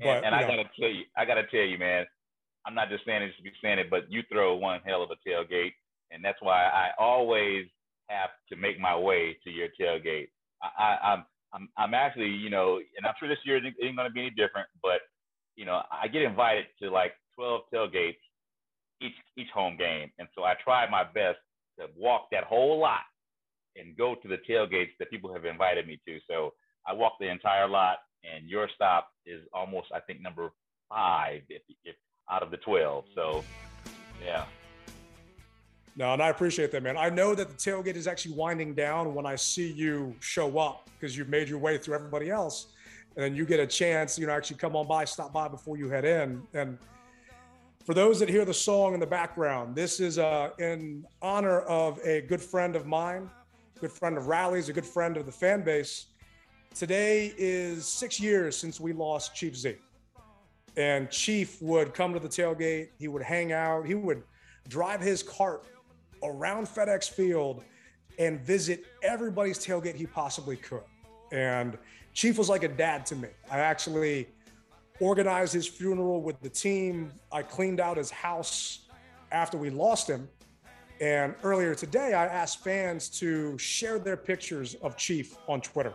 Speaker 4: and, and I
Speaker 3: know,
Speaker 4: gotta tell you, I gotta tell you, man. I'm not just saying it to be saying it, but you throw one hell of a tailgate, and that's why I always have to make my way to your tailgate. I, I, I'm, I'm, I'm actually, you know, and I'm sure this year isn't isn't gonna be any different, but you know, I get invited to like 12 tailgates each each home game, and so I try my best to walk that whole lot and go to the tailgates that people have invited me to. So I walk the entire lot, and your stop is almost, I think, number five if, if out of the 12. So, yeah.
Speaker 3: no, and I appreciate that, man. I know that the tailgate is actually winding down when I see you show up because you've made your way through everybody else, and then you get a chance, you know, actually come on by, stop by before you head in, and for those that hear the song in the background, this is uh, in honor of a good friend of mine, good friend of Rally's, a good friend of the fan base. Today is six years since we lost Chief Zee. And Chief would come to the tailgate, he would hang out, he would drive his cart around FedEx Field and visit everybody's tailgate he possibly could. And Chief was like a dad to me. I actually organized his funeral with the team. I cleaned out his house after we lost him. And earlier today, I asked fans to share their pictures of Chief on Twitter.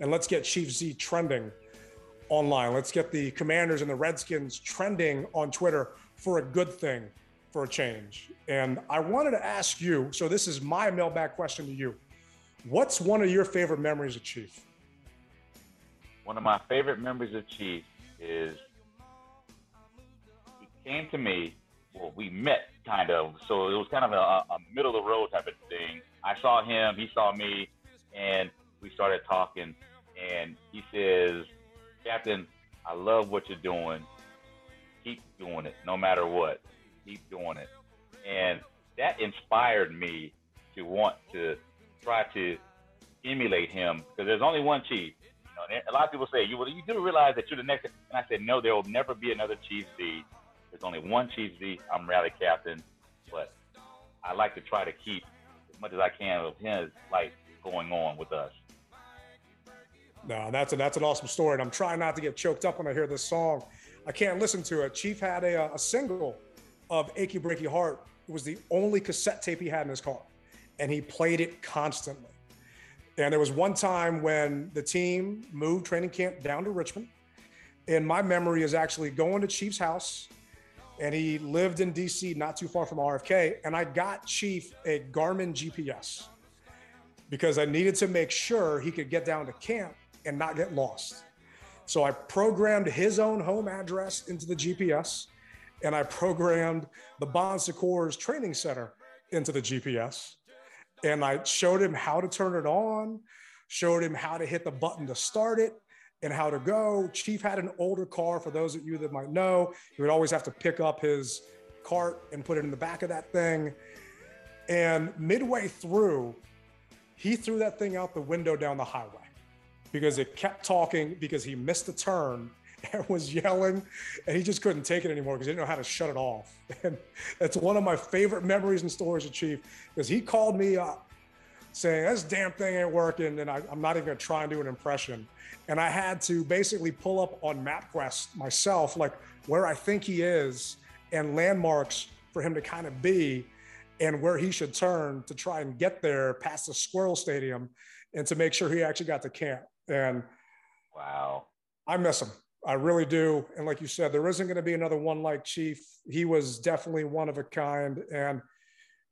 Speaker 3: And let's get Chief Zee trending online. Let's get the Commanders and the Redskins trending on Twitter for a good thing, for a change. And I wanted to ask you so, this is my mailbag question to you. What's one of your favorite memories of Chief?
Speaker 4: One of my favorite memories of Chief is he came to me. Well, we met kind of, so it was kind of a, a middle of the road type of thing. I saw him, he saw me, and we started talking. And he says, "Captain, I love what you're doing, keep doing it no matter what. Keep doing it. And that inspired me to want to try to emulate him because there's only one chief. A lot of people say, "You well, you do realize that you're the next." And I said, "No, there will never be another Chief Zee. There's only one Chief Zee. I'm rally captain, but I like to try to keep as much as I can of his life going on with us."
Speaker 3: No, that's a, that's an awesome story, and I'm trying not to get choked up when I hear this song. I can't listen to it. Chief had a, uh, a single of "Achy Breaky Heart." It was the only cassette tape he had in his car, and he played it constantly. And there was one time when the team moved training camp down to Richmond, and my memory is actually going to Chief's house, and he lived in DC, not too far from RFK, and I got Chief a Garmin GPS because I needed to make sure he could get down to camp and not get lost. So I programmed his own home address into the GPS and I programmed the Bon Secours training center into the GPS. And I showed him how to turn it on, showed him how to hit the button to start it and how to go. Chief had an older car for those of you that might know. He would always have to pick up his cart and put it in the back of that thing. And midway through, he threw that thing out the window down the highway because it kept talking because he missed a turn [LAUGHS] and was yelling and he just couldn't take it anymore because he didn't know how to shut it off. [LAUGHS] And that's one of my favorite memories and stories of Chief because he called me up saying, This damn thing ain't working. And I, am not even gonna try and do an impression. And I had to basically pull up on MapQuest myself, like where I think he is and landmarks for him to kind of be and where he should turn to try and get there past the Squirrel Stadium and to make sure he actually got to camp. And
Speaker 4: wow,
Speaker 3: I miss him. I really do. And like you said, there isn't going to be another one like Chief. He was definitely one of a kind. And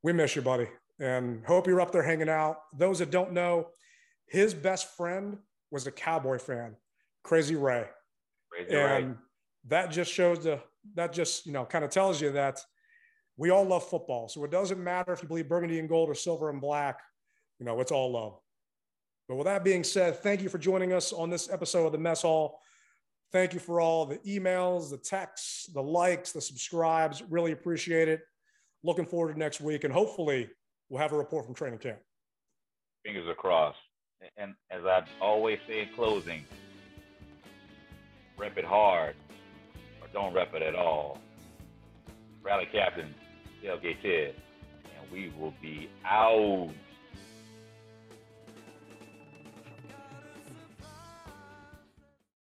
Speaker 3: we miss you, buddy. And hope you're up there hanging out. Those that don't know, his best friend was a Cowboy fan, Crazy Ray.
Speaker 4: Crazy
Speaker 3: and
Speaker 4: Ray.
Speaker 3: that just shows the, that just, you know, kind of tells you that we all love football. So it doesn't matter if you believe burgundy and gold or silver and black, you know, it's all love. But with that being said, thank you for joining us on this episode of the Mess Hall. Thank you for all the emails, the texts, the likes, the subscribes. Really appreciate it. Looking forward to next week, and hopefully we'll have a report from training camp.
Speaker 4: Fingers are crossed. And as I always say in closing, rep it hard or don't rep it at all. Rally Captain, Tailgate Ted, and we will be out.